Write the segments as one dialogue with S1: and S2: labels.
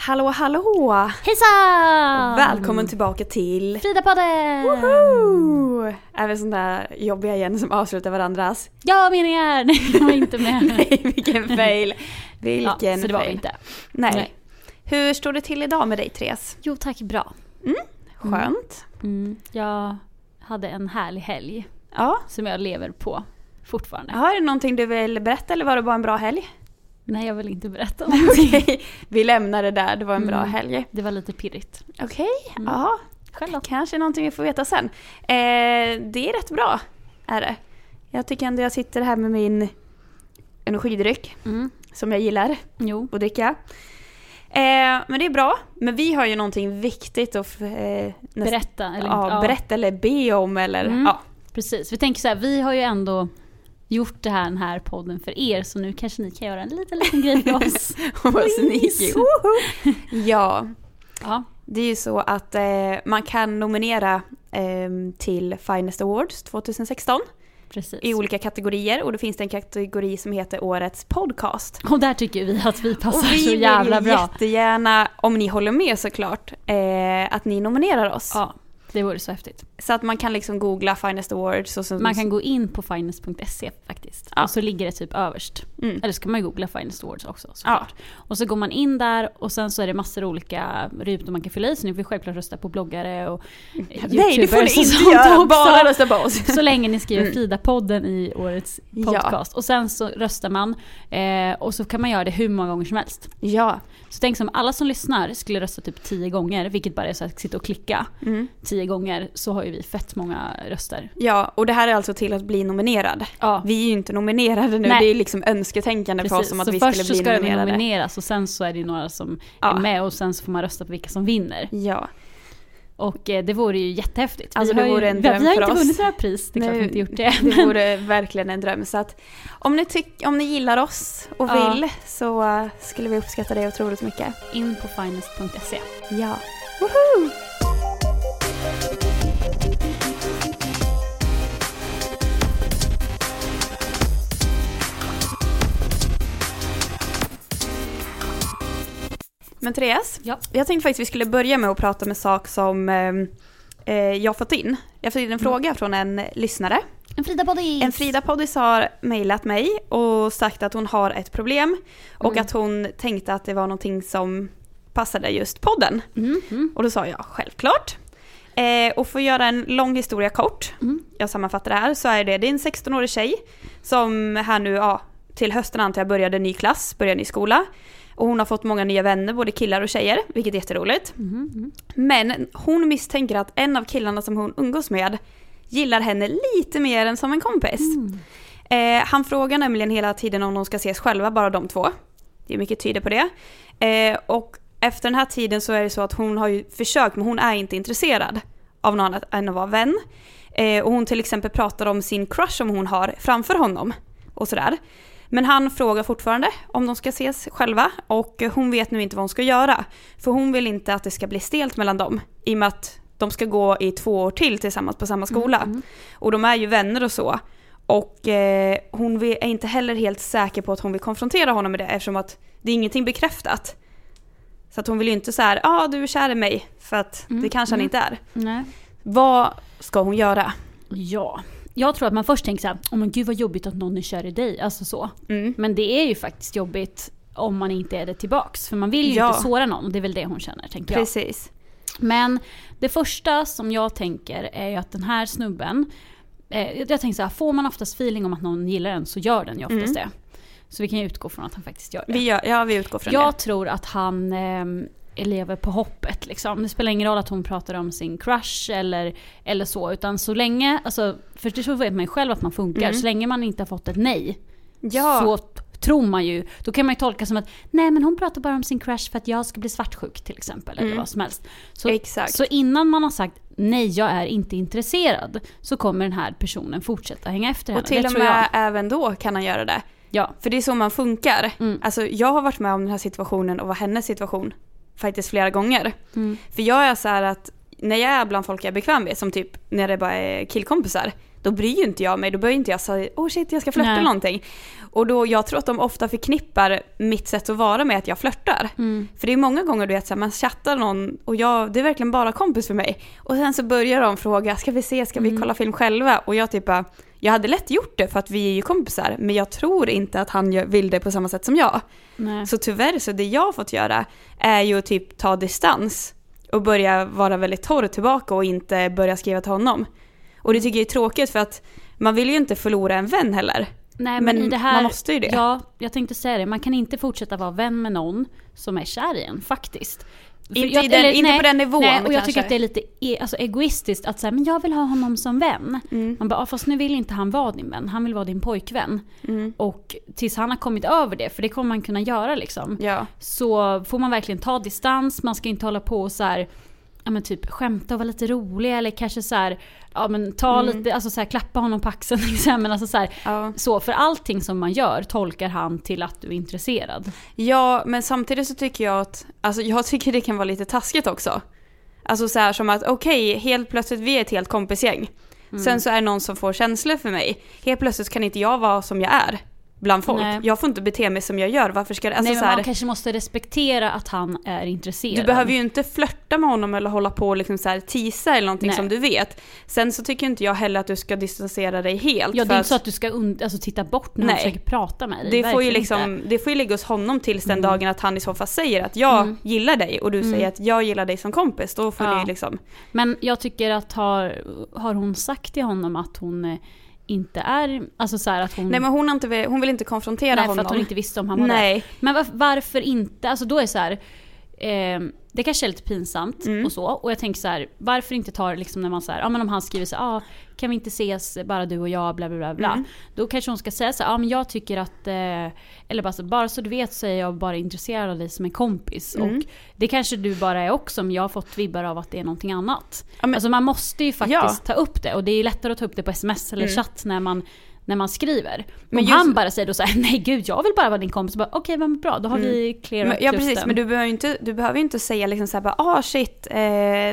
S1: Hallå hallå!
S2: Hejsan!
S1: Välkommen tillbaka till
S2: Frida-podden!
S1: Woho! Är vi sån där jobbiga igen som avslutar varandras?
S2: Ja, meningar! Nej, jag var inte med.
S1: Nej, vilken fail! Vilken
S2: ja, så det var
S1: fail.
S2: inte.
S1: Nej.
S2: Nej.
S1: Hur står det till idag med dig Therese?
S2: Jo tack, bra.
S1: Skönt.
S2: Mm, jag hade en härlig helg
S1: Ja.
S2: som jag lever på fortfarande.
S1: Har du någonting du vill berätta eller var det bara en bra helg?
S2: Nej, jag vill inte berätta någonting.
S1: Okej, vi lämnar det där. Det var en bra
S2: Mm.
S1: helg.
S2: Det var lite pirrigt.
S1: Okej, ja.
S2: Själv då?
S1: Kanske någonting vi får veta sen. Eh, det är rätt bra, är det. Jag tycker ändå jag sitter här med min energidryck
S2: Mm.
S1: som jag gillar
S2: Jo.
S1: att dricka. Eh, men det är bra. Men vi har ju någonting viktigt att eh,
S2: Berätta. Eller,
S1: ja, berätta eller be om eller
S2: Mm.
S1: ja.
S2: Precis. Vi tänker så här, vi har ju ändå gjort det här, den här podden för er, så nu kanske ni kan göra en liten, liten grej för oss.
S1: Vad sneaky. Ja,
S2: ja.
S1: det är ju så att eh, man kan nominera eh, till Finest Awards 2016
S2: Precis.
S1: i olika kategorier och då finns det en kategori som heter Årets podcast.
S2: Och där tycker vi att vi passar
S1: Och vi
S2: så
S1: vill
S2: jävla bra.
S1: jättegärna, om ni håller med såklart, eh, att ni nominerar oss.
S2: Ja, det vore så häftigt.
S1: Så att man kan liksom googla Finest Awards och så...
S2: Man kan gå in på finest.se faktiskt.
S1: Ja.
S2: Och så ligger det typ överst.
S1: Mm.
S2: Eller så kan man googla Finest Awards också såklart. Och så går man in där och sen så är det massor olika rutor man kan fylla i. Så ni får självklart rösta på bloggare och eh,
S1: Nej, det får ni
S2: YouTubers
S1: inte göra! Bara rösta på oss!
S2: Så länge ni skriver
S1: Mm.
S2: Frida-podden i årets
S1: Ja.
S2: podcast. Och sen så röstar man. Eh, och så kan man göra det hur många gånger som helst.
S1: Ja.
S2: Så tänk som alla som lyssnar skulle rösta typ tio gånger, vilket bara är så att sitta och klicka
S1: Mm.
S2: tio gånger, så har ju vi fett många röster.
S1: Ja, och det här är alltså till att bli nominerad.
S2: Ja.
S1: Vi är ju inte nominerade nu,
S2: Nej.
S1: det är liksom önsketänkande för oss om att
S2: så
S1: vi
S2: först
S1: skulle
S2: så
S1: bli
S2: ska det
S1: nominerade.
S2: nomineras och sen så är det några som
S1: Ja.
S2: är med och sen så får man rösta på vilka som vinner.
S1: Ja.
S2: Och eh, det vore ju jättehäftigt.
S1: Alltså,
S2: vi
S1: det
S2: har
S1: vore
S2: ju,
S1: en
S2: vi, vi har inte
S1: oss.
S2: vunnit några pris, det är klart vi inte gjort det.
S1: Det vore verkligen en dröm. Så att om ni, tyck, om ni gillar oss och
S2: Ja.
S1: vill så skulle vi uppskatta det otroligt mycket.
S2: In på finest.se.
S1: Ja. Woho! Men Therese,
S2: Ja.
S1: jag tänkte faktiskt vi skulle börja med att prata om en sak som eh, eh, jag har fått in. Jag fått in en fråga från en lyssnare.
S2: En Frida Body!
S1: En Frida Poddis har mejlat mig och sagt att hon har ett problem och
S2: Mm.
S1: att hon tänkte att det var någonting som passade just podden.
S2: Mm, mm.
S1: Och då sa jag självklart. Eh, och för att göra en lång historia kort,
S2: Mm.
S1: jag sammanfattar det här, så är det, det är en 16-årig tjej som här nu, ja, till hösten antar jag började ny klass, började ny skola. Och hon har fått många nya vänner, både killar och tjejer, vilket är jätteroligt.
S2: Mm, mm.
S1: Men hon misstänker att en av killarna som hon umgås med gillar henne lite mer än som en kompis.
S2: Mm.
S1: Eh, han frågar nämligen hela tiden om de ska ses själva, bara de två. Det är mycket tyder på det. Eh, och efter den här tiden så är det så att hon har ju försökt, men hon är inte intresserad av någon annat än att vara vän. Eh, och hon till exempel pratar om sin crush som hon har framför honom. Och sådär. Men han frågar fortfarande om de ska ses själva och hon vet nu inte vad hon ska göra. För hon vill inte att det ska bli stelt mellan dem. I och med att de ska gå i två år till tillsammans på samma skola.
S2: Mm, mm.
S1: Och de är ju vänner och så. Och eh, hon är inte heller helt säker på att hon vill konfrontera honom med det eftersom att det är ingenting bekräftat. Så att hon vill ju inte så här, ja ah, du är kär i mig, för att
S2: Mm,
S1: det kanske han
S2: mm.
S1: inte är.
S2: Nej.
S1: Vad ska hon göra?
S2: Ja. Jag tror att man först tänker så här, oh men gud vad jobbigt att någon är kär i dig. Alltså så.
S1: Mm.
S2: Men det är ju faktiskt jobbigt om man inte är det tillbaks. För man vill ju
S1: Ja.
S2: inte såra någon. Det är väl det hon känner, tänker jag.
S1: Precis.
S2: Men det första som jag tänker är ju att den här snubben, eh, jag tänker så här, får man oftast feeling om att någon gillar en så gör den ju oftast det. Så vi kan ju utgå från att han faktiskt gör det.
S1: Vi gör, ja, vi utgår från
S2: jag
S1: det.
S2: tror att han eh, lever på hoppet liksom. Det spelar ingen roll att hon pratar om sin crush eller, eller så. Utan så länge, alltså, för det så vet man ju själv att man funkar.
S1: Mm.
S2: Så länge man inte har fått ett nej
S1: Ja.
S2: så tror man ju, då kan man ju tolka som att nej men hon pratar bara om sin crush för att jag ska bli svartsjuk till exempel. Eller vad som helst. Så,
S1: Mm. Exakt.
S2: så innan man har sagt nej jag är inte intresserad så kommer den här personen fortsätta hänga efter henne.
S1: Och till
S2: det
S1: och med även då kan han göra det.
S2: Ja.
S1: För det är så man funkar.
S2: Mm.
S1: Alltså jag har varit med om den här situationen och var hennes situation faktiskt flera gånger.
S2: Mm.
S1: För jag är så här att när jag är bland folk jag är bekväm med, som typ när det bara är killkompisar, då bryr ju inte jag mig, då börjar inte jag säga oh shit jag ska flörta
S2: Nej.
S1: någonting. Och då, jag tror att de ofta förknippar mitt sätt att vara med att jag flörtar.
S2: Mm.
S1: För det är många gånger du vet så här, man chattar någon och jag, det är verkligen bara kompis för mig. Och sen så börjar de fråga, ska vi se, ska vi
S2: Mm.
S1: kolla film själva? Och jag typ bara, jag hade lätt gjort det för att vi är ju kompisar, men jag tror inte att han vill det på samma sätt som jag.
S2: Nej.
S1: Så tyvärr så det jag har fått göra är ju att typ ta distans och börja vara väldigt torr tillbaka och inte börja skriva till honom. Och det tycker jag är tråkigt för att man vill ju inte förlora en vän heller.
S2: Nej men,
S1: Men
S2: här,
S1: man måste ju det.
S2: Ja, jag tänkte säga det. Man kan inte fortsätta vara vän med någon som är kär i en faktiskt. För
S1: Inte i den- inte på den nivån
S2: Nej, och jag
S1: kanske.
S2: tycker att det är lite e- alltså, egoistiskt att säga men jag vill ha honom som vän.
S1: Mm.
S2: Man bara, "Ah, fast nu vill inte han vara din vän, han vill vara din pojkvän.
S1: Mm.
S2: Och tills han har kommit över det, för det kommer man kunna göra liksom.
S1: Ja.
S2: Så får man verkligen ta distans, man ska inte hålla på och så här, ja men typ skämta och vara lite rolig eller kanske så här, ja men ta lite, alltså så här, klappa honom på axeln liksom. Men alltså så här,
S1: Ja.
S2: så för allting som man gör tolkar han till att du är intresserad.
S1: ja, men samtidigt så tycker jag att, alltså jag tycker det kan vara lite taskigt också. Alltså så här som att okej, helt plötsligt vi är ett helt kompisgäng.
S2: Mm.
S1: Sen så är det någon som får känslor för mig. Helt plötsligt kan inte jag vara som jag är bland folk.
S2: Nej.
S1: Jag får inte bete mig som jag gör. Varför ska det... Alltså
S2: Nej
S1: så här,
S2: man kanske måste respektera att han är intresserad.
S1: Du behöver ju inte flörta med honom eller hålla på och liksom så här tisa eller någonting
S2: Nej.
S1: som du vet. Sen så tycker inte jag heller att du ska distansera dig helt.
S2: Ja det är inte så att du ska alltså, titta bort när han
S1: Nej.
S2: försöker prata med dig.
S1: det får, ju liksom,
S2: inte. Mm.
S1: det får ju ligga hos honom tills den dagen att han i så fall säger att jag gillar dig och du säger att jag gillar dig som kompis. Då får
S2: Ja.
S1: det liksom...
S2: Men jag tycker att har, har hon sagt till honom att hon eh, inte är, alltså så här att hon...
S1: Nej men hon, inte, hon vill inte konfrontera
S2: Nej,
S1: honom.
S2: för att hon inte visste om han var
S1: Nej.
S2: där. Men var, varför inte? Alltså då är så här. Eh, det kanske är lite pinsamt
S1: Mm.
S2: och så. Och jag tänker så här, varför inte ta det liksom när man så här, ja men om han skriver så här, ah, kan vi inte ses bara du och jag, bla bla bla. bla.
S1: Mm.
S2: Då kanske hon ska säga så här, ja men jag tycker att, eh, eller bara så, bara så du vet så är jag bara intresserad av dig som en kompis.
S1: Mm.
S2: Och det kanske du bara är också, men jag har fått vibbar av att det är någonting annat.
S1: Ja, men-
S2: alltså man måste ju faktiskt
S1: Ja.
S2: ta upp det. Och det är ju lättare att ta upp det på sms eller
S1: Mm.
S2: chatt när man när man skriver.
S1: Men just-
S2: han bara säger då såhär, nej gud jag vill bara vara din kompis. Okej men bra, då har vi clearat
S1: Mm. Ja precis, men du behöver ju inte, du behöver inte säga liksom såhär bara ah shit, eh,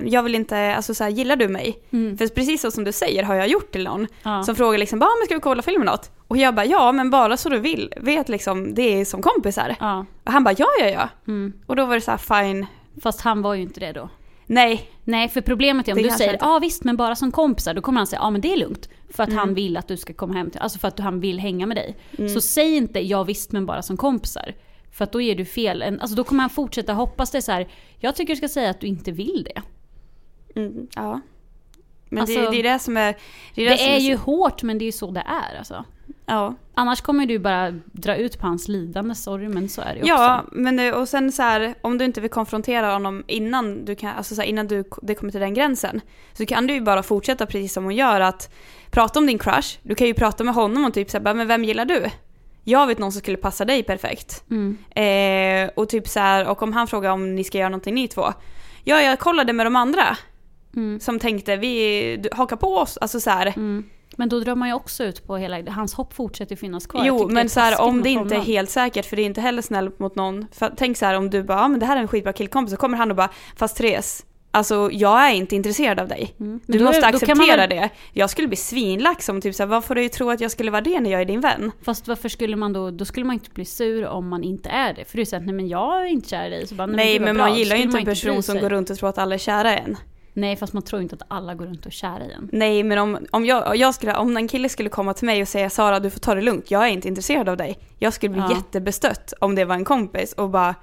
S1: jag vill inte, alltså såhär gillar du mig? För precis så som du säger har jag gjort till någon.
S2: Mm. Ja.
S1: Som frågar liksom bara ah, men ska vi kolla film eller något? Och jag bara ja men bara så du vill, vet liksom det är som kompisar.
S2: Ja,
S1: Och han bara ja ja ja.
S2: mm.
S1: Och då var det så här fine,
S2: fast han var ju inte det då.
S1: Nej,
S2: Nej för problemet är om
S1: Det
S2: du säger ja ah, visst men bara som kompisar, då kommer han säga ja ah, men det är lugnt. För att
S1: Mm.
S2: han vill att du ska komma hem till, alltså för att han vill hänga med dig. Så säg inte ja visst men bara som kompisar. För att då ger du fel, alltså då kommer han fortsätta hoppas det är så här. jag tycker du ska säga att du inte vill det.
S1: mm, ja. Men
S2: Alltså,
S1: det, det är det som är... Det är,
S2: Det
S1: som
S2: är ju hårt men det är ju så det är alltså.
S1: Ja.
S2: Annars kommer du bara dra ut på hans lidande, sorry men så är det ju
S1: Ja,
S2: också.
S1: men det- och sen så här, om du inte vill konfrontera honom innan du kan, alltså så här, innan du, det kommer till den gränsen. Så kan du ju bara fortsätta precis som hon gör att prata om din crush. Du kan ju prata med honom och typ säga, men vem gillar du? Jag vet någon som skulle passa dig perfekt.
S2: Mm.
S1: Eh, och typ så här, och om han frågar om ni ska göra någonting ni två. Ja, jag kollade med de andra.
S2: Mm.
S1: Som tänkte, vi du, hakar på oss. Alltså så här.
S2: Mm. Men då drar man ju också ut på hela, hans hopp fortsätter finnas kvar.
S1: Jo, men så här, om det inte är helt säkert, för det är inte heller snällt mot någon. För, tänk så här om du bara, ja men det här är en skitbra killkompis, så kommer han och bara, fast Therese, alltså jag är inte intresserad av dig.
S2: Mm.
S1: Du
S2: Men då-
S1: måste acceptera
S2: man
S1: det. Jag skulle bli svinlack som typ såhär, vad får du tro att jag skulle vara det när jag är din vän?
S2: Fast varför skulle man då, då skulle man inte bli sur om man inte är det. För du säger att nej men jag är inte kär i dig. Så bara,
S1: Nej,
S2: vad
S1: men
S2: bra.
S1: man gillar ju inte en person
S2: bry
S1: som går runt och tror att alla är kära i en.
S2: Nej fast man tror inte att alla går runt och är kära i en.
S1: Nej, men om, om, jag, jag skulle, om en kille skulle komma till mig och säga Sara, du får ta det lugnt, jag är inte intresserad av dig. Jag skulle bli
S2: Ja.
S1: jättebestött om det var en kompis och bara,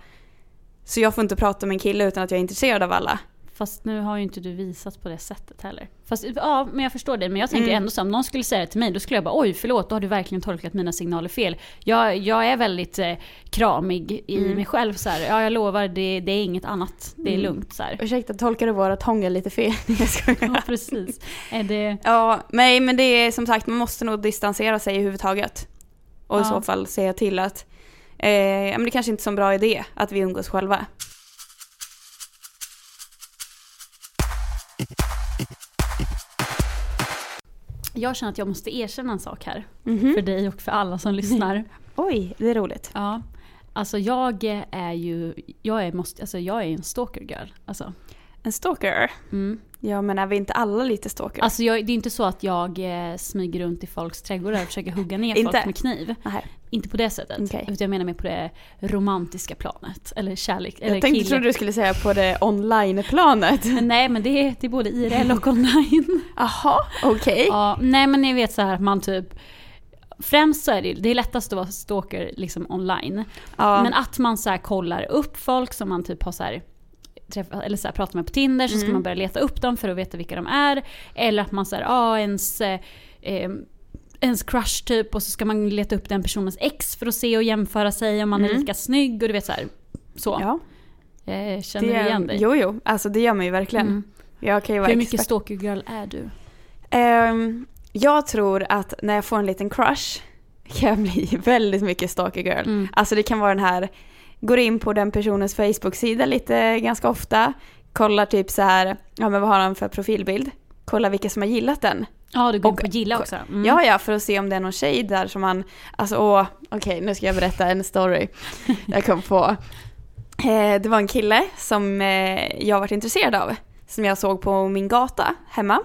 S1: så jag får inte prata med en kille utan att jag är intresserad av alla.
S2: Fast nu har ju inte du visat på det sättet heller. Fast ja, men jag förstår det. Men jag tänker
S1: Mm.
S2: ändå så om någon skulle säga det till mig, då skulle jag bara oj förlåt, då har du verkligen tolkat mina signaler fel. Jag, jag är väldigt eh, kramig i
S1: Mm.
S2: mig själv så här. Ja jag lovar, det, det är inget annat. Det är
S1: Mm.
S2: lugnt så här.
S1: Ursäkta, tolkar du våra hångel lite fel?
S2: Ja precis. Är det...
S1: Ja, nej men det är som sagt, man måste nog distansera sig överhuvudtaget. Och i
S2: Ja.
S1: så fall säga till att Eh, men det kanske inte är så en bra idé att vi umgås själva.
S2: Jag känner att jag måste erkänna en sak här.
S1: Mhm.
S2: För dig och för alla som lyssnar.
S1: Oj, det är roligt.
S2: Ja. Alltså jag är ju, jag är, måste, alltså jag är en stalker girl. Alltså,
S1: En stalker?
S2: mm.
S1: Ja, men är vi inte alla lite stalker?
S2: alltså jag, det är inte så att jag eh, smyger runt i folks trädgårdar och försöker hugga ner
S1: Inte?
S2: folk med kniv.
S1: Nej.
S2: Inte på det sättet.
S1: Okej.
S2: Utan jag menar mer på det romantiska planet. Eller kärlek. Eller
S1: Jag tänkte,
S2: kille.
S1: trodde du skulle säga på det online-planet.
S2: Nej men det är, det är både IRL och online.
S1: Jaha, okej.
S2: ja, nej men ni vet så här att man typ Främst så är det, det är lättast att vara stalker liksom online.
S1: Ja.
S2: Men att man så här kollar upp folk som man typ har så här träffa, eller så här, pratar med på Tinder så ska
S1: Mm.
S2: man börja leta upp dem för att veta vilka de är. Eller att man säger ah, ens, eh, eh, ens crush typ och så ska man leta upp den personens ex för att se och jämföra sig om man är
S1: Mm.
S2: lika snygg och du vet så här. Så.
S1: ja.
S2: Eh, känner
S1: Det,
S2: du igen dig?
S1: Jo, jo. Alltså det gör man ju verkligen.
S2: Mm.
S1: Jag kan ju vara
S2: Hur mycket stalker girl är du?
S1: Ehm, jag tror att när jag får en liten crush kan jag bli väldigt mycket stalker girl.
S2: Mm.
S1: Alltså det kan vara den här, går in på den personens Facebook-sida lite ganska ofta, kollar typ så här, ja men vad har han för profilbild? Kollar vilka som har gillat den.
S2: Ja, du går in
S1: Och-
S2: på gilla också. Mm.
S1: Ja, ja, för att se om det är någon tjej där som man, alltså åh, okej nu ska jag berätta en story jag kom på. Eh, det var en kille som eh, jag varit intresserad av, som jag såg på min gata hemma.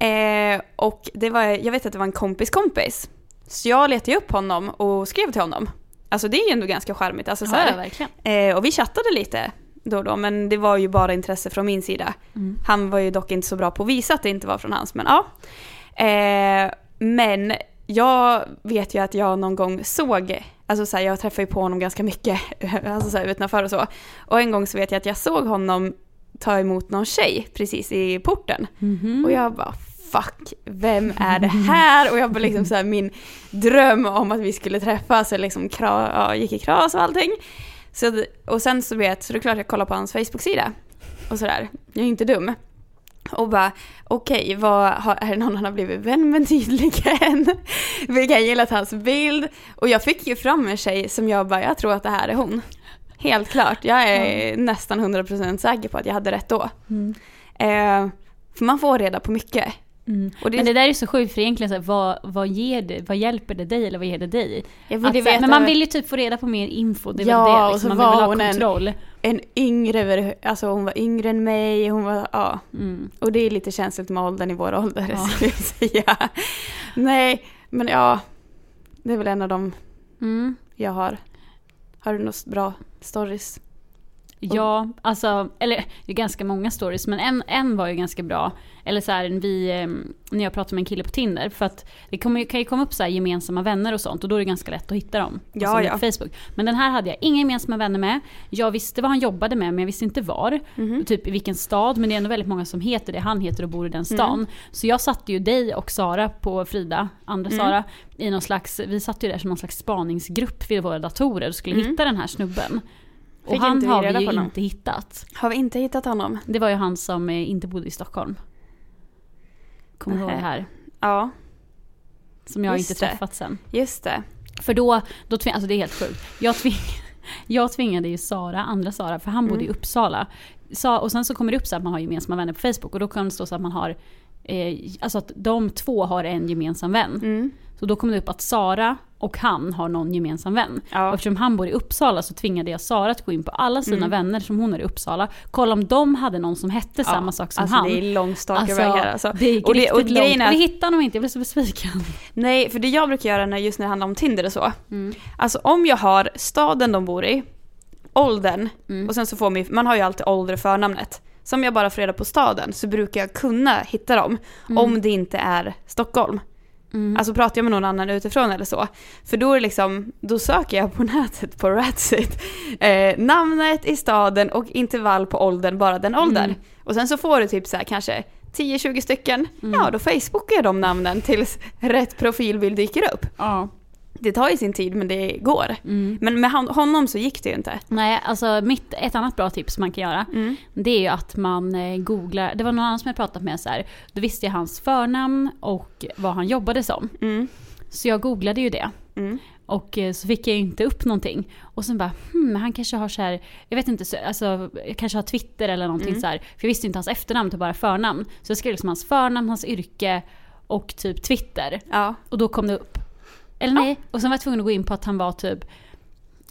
S1: Eh, och det var, jag vet att det var en kompis kompis. Så jag letade upp honom och skrev till honom. Alltså det är ju ändå ganska charmigt. Alltså, så här,
S2: ja, verkligen.
S1: Eh, och vi chattade lite då och då, men det var ju bara intresse från min sida.
S2: Mm.
S1: Han var ju dock inte så bra på att visa att det inte var från hans, men ja. Eh, men jag vet ju att jag någon gång såg, alltså så här, jag träffar ju på honom ganska mycket, alltså så här, utanför och så. Och en gång så vet jag att jag såg honom ta emot någon tjej precis i porten.
S2: Mhm.
S1: Och jag bara fuck, vem är det här? Och jag bara liksom så här, min dröm om att vi skulle träffas, eller liksom kra, ja, gick i kras och allting. Så, och sen så vet, så det är klart jag kollar på hans Facebook-sida. Och sådär, jag är inte dum. Och bara, okej, vad har, är det någon han har blivit vän med tydligen? Vilka har gillat hans bild? Och jag fick ju fram en tjej som jag bara, jag tror att det här är hon. Helt klart, jag är nästan 100% säker på att jag hade rätt då.
S2: Mm.
S1: Eh, för man får reda på mycket.
S2: Mm.
S1: Och det,
S2: Men det där är så sjukt för egentligen så här, vad, vad, ger det, vad hjälper det dig eller vad ger det dig? Att, så här,
S1: veta
S2: men man vill ju typ få reda på mer info, det är
S1: Ja,
S2: väl det.
S1: och
S2: Liksom.
S1: så
S2: Man vill
S1: var
S2: ha
S1: hon en-
S2: kontroll.
S1: en yngre, alltså hon var yngre än mig, hon var, ja.
S2: Mm.
S1: Och det är lite känsligt med åldern i vår ålder,
S2: Ja.
S1: skulle jag säga. Nej, men ja. Det är väl en av dem
S2: Mm.
S1: jag har. Har du något bra stories?
S2: Ja, alltså, eller det är ganska många stories, men en, en var ju ganska bra. Eller så här, vi, eh, när jag pratade med en kille på Tinder, för att det kommer, kan ju komma upp så här gemensamma vänner och sånt och då är det ganska lätt att hitta dem.
S1: Ja,
S2: Alltså,
S1: ja.
S2: På Facebook. Men den här hade jag inga gemensamma vänner med. Jag visste vad han jobbade med, men jag visste inte var.
S1: Mhm.
S2: Typ i vilken stad, men det är ändå väldigt många som heter det han heter och bor i den stan.
S1: Mm.
S2: Så jag satte ju dig och Sara på Frida, andra
S1: Mm.
S2: Sara, i någon slags, vi satt ju där som någon slags spaningsgrupp vid våra datorer och skulle
S1: Mm.
S2: hitta den här snubben. Och
S1: Fick
S2: han har vi ju
S1: honom?
S2: inte hittat.
S1: Har vi inte hittat honom?
S2: Det var ju han som eh, inte bodde i Stockholm. Kommer du ihåg det här?
S1: Ja,
S2: Som jag
S1: Just
S2: inte
S1: det.
S2: träffat sen.
S1: just det.
S2: För då, då tving, alltså det är helt sjukt. Jag, tving, jag tvingade ju Sara, andra Sara, för han bodde i
S1: Mm.
S2: Uppsala. Sa, och sen så kommer det upp så att man har gemensamma vänner på Facebook och då kan det stå så att man har, eh, alltså att de två har en gemensam vän.
S1: Mm.
S2: Så då kommer det upp att Sara och han har någon gemensam vän. Och
S1: Ja.
S2: eftersom han bor i Uppsala så tvingade jag Sara att gå in på alla sina
S1: Mm.
S2: vänner som hon har i Uppsala. Kolla om de hade någon som hette samma sak som
S1: alltså,
S2: han.
S1: det är lång stalkerväg här alltså.
S2: Det är
S1: Och det-
S2: riktigt
S1: och
S2: långt. Och vi
S1: att-
S2: hittade honom inte, jag blev så besviken.
S1: Nej, för det jag brukar göra när, just när det handlar om Tinder och så.
S2: Mm.
S1: Alltså om jag har staden de bor i, åldern,
S2: Mm.
S1: och sen så får man, man har ju alltid ålder och förnamnet. Så om jag bara får reda på staden så brukar jag kunna hitta dem. Om det inte är Stockholm.
S2: Mm.
S1: Alltså pratar jag med någon annan utifrån eller så. För då är liksom, då söker jag på nätet på Ratsit. Eh, namnet i staden och intervall på åldern, bara den åldern.
S2: Mm.
S1: Och sen så får du typ så här kanske 10-20 stycken.
S2: Mm.
S1: Ja, då facebookar jag de namnen tills rätt profilbild dyker upp.
S2: Ja.
S1: Det tar ju sin tid men det går.
S2: Mm.
S1: Men med hon- honom så gick det ju inte.
S2: Nej, alltså mitt, ett annat bra tips man kan göra,
S1: Mm.
S2: det är ju att man eh, googlar, det var någon annan som jag pratat med så här, då visste jag hans förnamn och vad han jobbade som.
S1: Mm.
S2: Så jag googlade ju det.
S1: Mm.
S2: Och eh, så fick jag ju inte upp någonting. Och sen bara, hmm, han kanske har så här, jag vet inte, så, alltså, kanske har Twitter eller någonting
S1: Mm.
S2: så här. För jag visste inte hans efternamn, utan bara förnamn. Så jag skrev liksom hans förnamn, hans yrke och typ Twitter.
S1: Ja.
S2: Och då kom det upp. Eller nej, och sen var jag tvungen att gå in på att han var typ,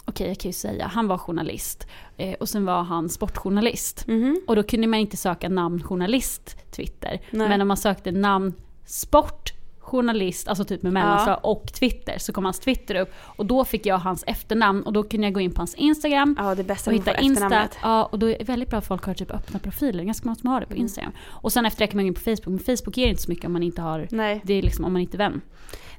S2: okej jag kan ju säga, han var journalist. Eh, och sen var han sportjournalist.
S1: Mhm.
S2: Och då kunde man inte söka namn journalist Twitter.
S1: Nej.
S2: Men om man sökte namn sport journalist, alltså typ med mellanslag och Twitter så kom hans Twitter upp. Och då fick jag hans efternamn och då kunde jag gå in på hans Instagram.
S1: Ja, det bästa
S2: och hitta Insta. Ja, och då är det väldigt bra att folk har typ öppna profiler. Ganska många som har det på Instagram. Och sen efter det kan man gå in på Facebook. Men Facebook ger inte så mycket om man inte har,
S1: Nej.
S2: det är liksom om man inte är vän.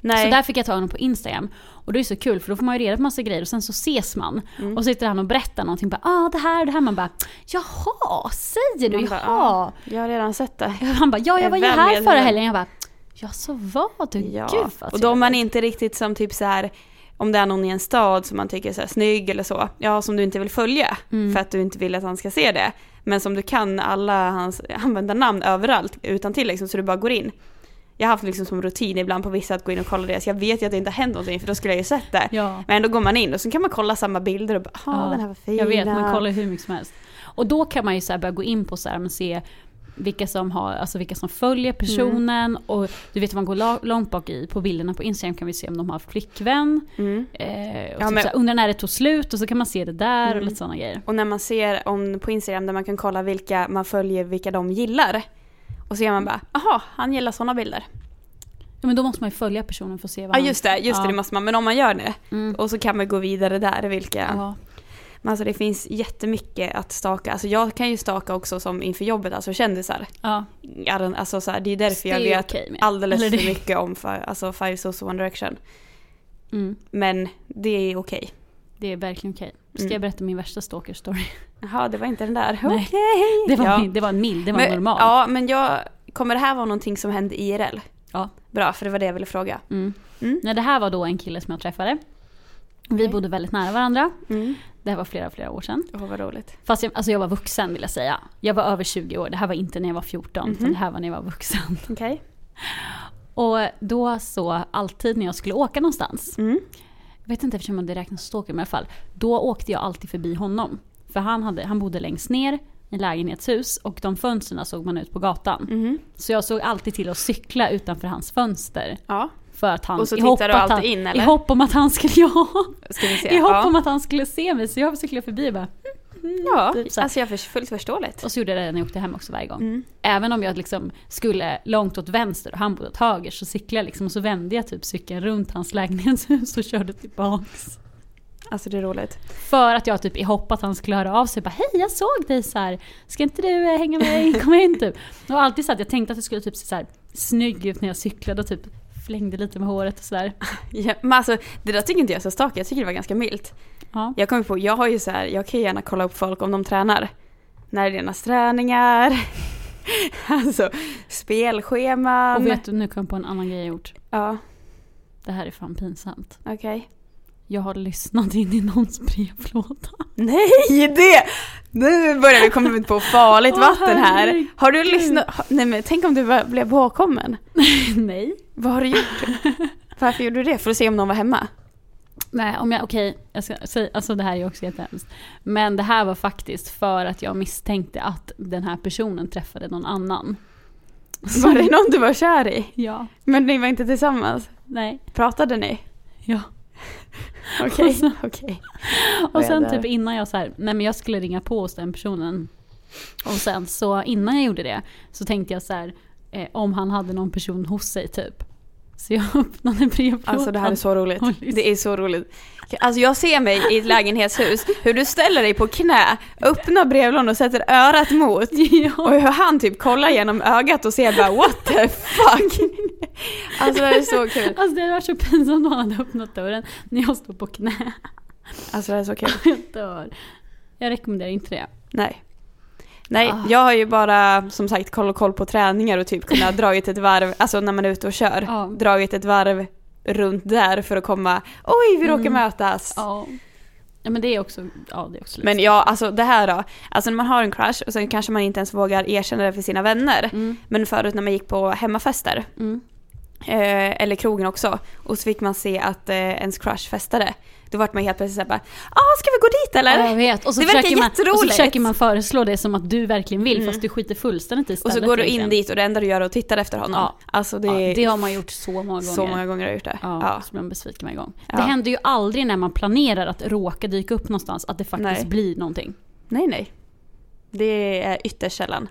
S1: Nej.
S2: Så där fick jag ta honom på Instagram. Och det är så kul för då får man ju reda på massa grejer och sen så ses man.
S1: Mm.
S2: Och så sitter han och berättar någonting. Bara, ah, det här och det här. Man bara, jaha, säger du?
S1: Bara,
S2: Jaha.
S1: ja, jag har redan sett det.
S2: Han bara, ja
S1: Jag
S2: var ju här förra helgen. Jag bara, ja så var du?
S1: Ja.
S2: Gud vad
S1: och då är man
S2: trevligt."
S1: inte riktigt som typ så här om det är någon i en stad som man tycker är så här snygg eller så, ja som du inte vill följa
S2: Mm.
S1: för att du inte vill att han ska se det. Men som du kan alla hans användarnamn överallt utan till liksom, så du bara går in. Jag har haft liksom som rutin ibland på vissa att gå in och kolla det, så jag vet ju att det inte har hänt någonting för då skulle jag ju sett det.
S2: Ja.
S1: Men ändå går man in och så kan man kolla samma bilder och bara, ja
S2: Ja,
S1: den här var fin.
S2: Jag vet, man kollar hur mycket som helst. Och då kan man ju så börja gå in på så här, men se vilka som, har, alltså vilka som följer personen. Och du vet man går långt bak i på bilderna på Instagram kan vi se om de har flickvän.
S1: Mm.
S2: Eh, och
S1: Ja,
S2: typ
S1: men-
S2: undrar när det tog slut och så kan man se det där och
S1: Mm.
S2: lite sådana grejer.
S1: Och när man ser om, på Instagram där man kan kolla vilka man följer, vilka de gillar. Och så ser man bara, aha, han gillar sådana bilder.
S2: Ja, men då måste man ju följa personen för att se vad
S1: Ja
S2: han...
S1: just det, just
S2: ja.
S1: det, måste man. Men om man gör det.
S2: Mm.
S1: Och så kan man gå vidare där vilka.
S2: Ja.
S1: Men alltså det finns jättemycket att staka. Alltså jag kan ju staka också som inför jobbet, alltså kändisar.
S2: Ja.
S1: Alltså så här, det är därför jag
S2: Det är
S1: vet
S2: med.
S1: alldeles
S2: Eller det-
S1: för mycket om fi- alltså Five Souls One Direction.
S2: Mm.
S1: Men det är okej.
S2: Det är verkligen okej. Ska
S1: Mm.
S2: jag berätta min värsta stalker-story?
S1: Jaha, det var inte den där. Okej.
S2: Det var,
S1: ja.
S2: min, det var en mild, det var
S1: men,
S2: normal.
S1: Ja, men jag... Kommer det här vara någonting som hände IRL?
S2: Ja.
S1: Bra, för det var det jag ville fråga.
S2: Mm.
S1: Mm.
S2: Nej, det här var då en kille som jag träffade. Vi
S1: Okej.
S2: bodde väldigt nära varandra.
S1: Mm.
S2: Det här var flera, flera år sedan.
S1: Åh, vad roligt.
S2: Fast jag, alltså jag var vuxen vill jag säga. Jag var över 20 år. Det här var inte när jag var 14, utan
S1: Mhm.
S2: det här var när jag var vuxen.
S1: Okej.
S2: Och då så, alltid när jag skulle åka någonstans.
S1: Mm.
S2: Jag vet inte eftersom det räknas stalker, men i alla fall. Då åkte jag alltid förbi honom. För han, hade, han bodde längst ner i lägenhetshus och de fönstren såg man ut på gatan.
S1: Mhm.
S2: Så jag såg alltid till att cykla utanför hans fönster.
S1: Ja,
S2: För att han,
S1: Och så
S2: i
S1: tittar du alltid
S2: han,
S1: in,
S2: I
S1: eller?
S2: hopp om att han skulle, ja.
S1: ska vi se.
S2: I hopp
S1: ja.
S2: om att han skulle se mig. Så jag cyklade förbi och bara,
S1: Ja,
S2: typ
S1: alltså jag för, fullt förståeligt.
S2: Och så gjorde jag det när jag åkte hem också varje gång.
S1: Mm.
S2: Även om jag liksom skulle långt åt vänster och han bodde åt höger så cyklade jag liksom och så vände jag typ cykeln runt hans lägenhetshus och körde tillbaks.
S1: Alltså det är roligt.
S2: För att jag typ i hopp att han skulle höra av sig bara hej jag såg dig så här. ska inte du eh, hänga med, kom in typ. Och alltid så att jag tänkte att jag skulle typ se så här snygg ut när jag cyklade och typ flängde lite med håret och sådär.
S1: Ja, men alltså det där tycker inte jag är så stakigt, jag tycker det var ganska milt.
S2: Ja.
S1: Jag kommer på, jag har ju så här, jag kan gärna kolla upp folk om de tränar. När är deras träningar? alltså spelscheman.
S2: Och vet du, nu kom jag på en annan grej jag gjort.
S1: Ja,
S2: Det här är fan pinsamt.
S1: okej.
S2: Jag har lyssnat in i någons brevlåda.
S1: Nej, det! Nu börjar vi komma ut på farligt
S2: Åh,
S1: vatten här.
S2: herregud.
S1: Har du lyssnat? Nej men tänk om du blev påkommen.
S2: Nej.
S1: Vad har du gjort? Varför gjorde du det? För att se om någon var hemma?
S2: Nej, om jag, okej, jag ska säga, alltså det här är också jättehemskt. Men det här var faktiskt för att jag misstänkte att den här personen träffade någon annan.
S1: Var det någon du var kär i?
S2: Ja.
S1: Men ni var inte tillsammans?
S2: Nej.
S1: Pratade ni?
S2: Ja.
S1: Okej,
S2: Och så-
S1: okej.
S2: Och sen typ innan jag så här, nej men jag skulle ringa på hos den personen. Och sen så innan jag gjorde det så tänkte jag så här, eh, om han hade någon person hos sig typ. Så jag öppnade brevlådan.
S1: Alltså det här är så roligt.
S2: Och.
S1: Det är så roligt. Alltså jag ser mig i ett lägenhetshus, hur du ställer dig på knä, öppnar brevlådan och sätter örat mot. Och
S2: Ja.
S1: hur han typ kollar genom ögat och ser bara what the fuck. Alltså det här är så kul.
S2: Alltså det var så pinsamt om han hade öppnat dörren när jag stod på knä.
S1: Alltså det här är så kul.
S2: Jag dör. Jag rekommenderar inte det.
S1: Nej. Nej,
S2: Ah.
S1: jag har ju bara som sagt koll och koll på träningar och typ kunnat dragit ett varv, alltså när man är ute och kör,
S2: Ja.
S1: dragit ett varv runt där för att komma, oj vi råkar
S2: Mm.
S1: mötas.
S2: Ja. Ja men det är också, ja det är också
S1: Men ja, alltså det här då. Alltså när man har en crush och sen kanske man inte ens vågar erkänna det för sina vänner.
S2: Mm.
S1: Men förut när man gick på hemmafester,
S2: Mm.
S1: Eh, eller krogen också. Och så fick man se att eh, ens crush festade. Då vart man helt plötsligt såhär bara ah, ska vi gå dit eller?
S2: Ja, jag vet. Och så,
S1: det
S2: försöker man, och så försöker man föreslå det som att du verkligen vill fast du skiter fullständigt i
S1: och
S2: stället.
S1: så går du in
S2: egentligen.
S1: dit och det enda du gör är att titta efter honom.
S2: Ja.
S1: Alltså det,
S2: Ja, det har man gjort så många gånger.
S1: så många gånger har jag gjort det.
S2: Ja,
S1: Ja.
S2: så blir man besviken varje gång.
S1: Ja.
S2: Det händer ju aldrig när man planerar att råka dyka upp någonstans att det faktiskt
S1: Nej.
S2: blir någonting.
S1: Nej nej. Det är ytterst sällan.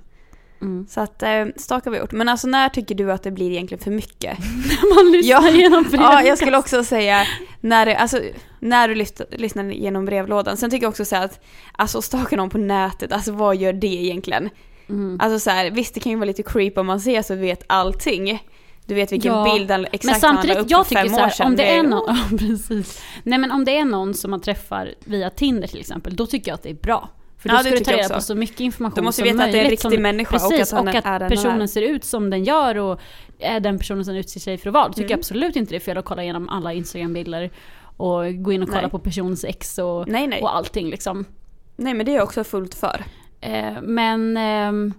S2: Mm.
S1: Så att eh, stak har vi gjort. Men alltså när tycker du att det blir egentligen för mycket?
S2: man lyssnar igenom
S1: Ja, jag skulle också säga när, det, alltså, när du lyft, lyssnar genom brevlådan. Sen tycker jag också säga att alltså stalka någon på nätet, alltså vad gör det egentligen?
S2: Mm.
S1: Alltså så här, visst det kan ju vara lite creep om man ser så du vet allting. Du vet vilken
S2: Ja,
S1: bild han exakt
S2: Men
S1: han
S2: samtidigt,
S1: upp
S2: jag
S1: för
S2: tycker
S1: fem
S2: så
S1: år
S2: här,
S1: sedan.
S2: om det är
S1: är-
S2: någon, ja, precis. Nej men om det är någon som man träffar via Tinder till exempel, då tycker jag att det är bra. För då
S1: Ja,
S2: ska du ta reda på så mycket information
S1: Då måste
S2: som
S1: vi veta att det är en
S2: möjligt
S1: riktig
S2: som-
S1: människa och
S2: precis,
S1: att han
S2: och
S1: är
S2: att
S1: den han
S2: personen
S1: är.
S2: ser ut som den gör och är den personen som utser sig för att vara. Då tycker
S1: Mm.
S2: jag absolut inte det är fel att kolla igenom alla Instagram-bilder och gå in och kolla
S1: Nej.
S2: på personens ex och,
S1: Nej, nej.
S2: och allting liksom.
S1: Nej men det är jag också fullt för.
S2: Eh, men... ehm,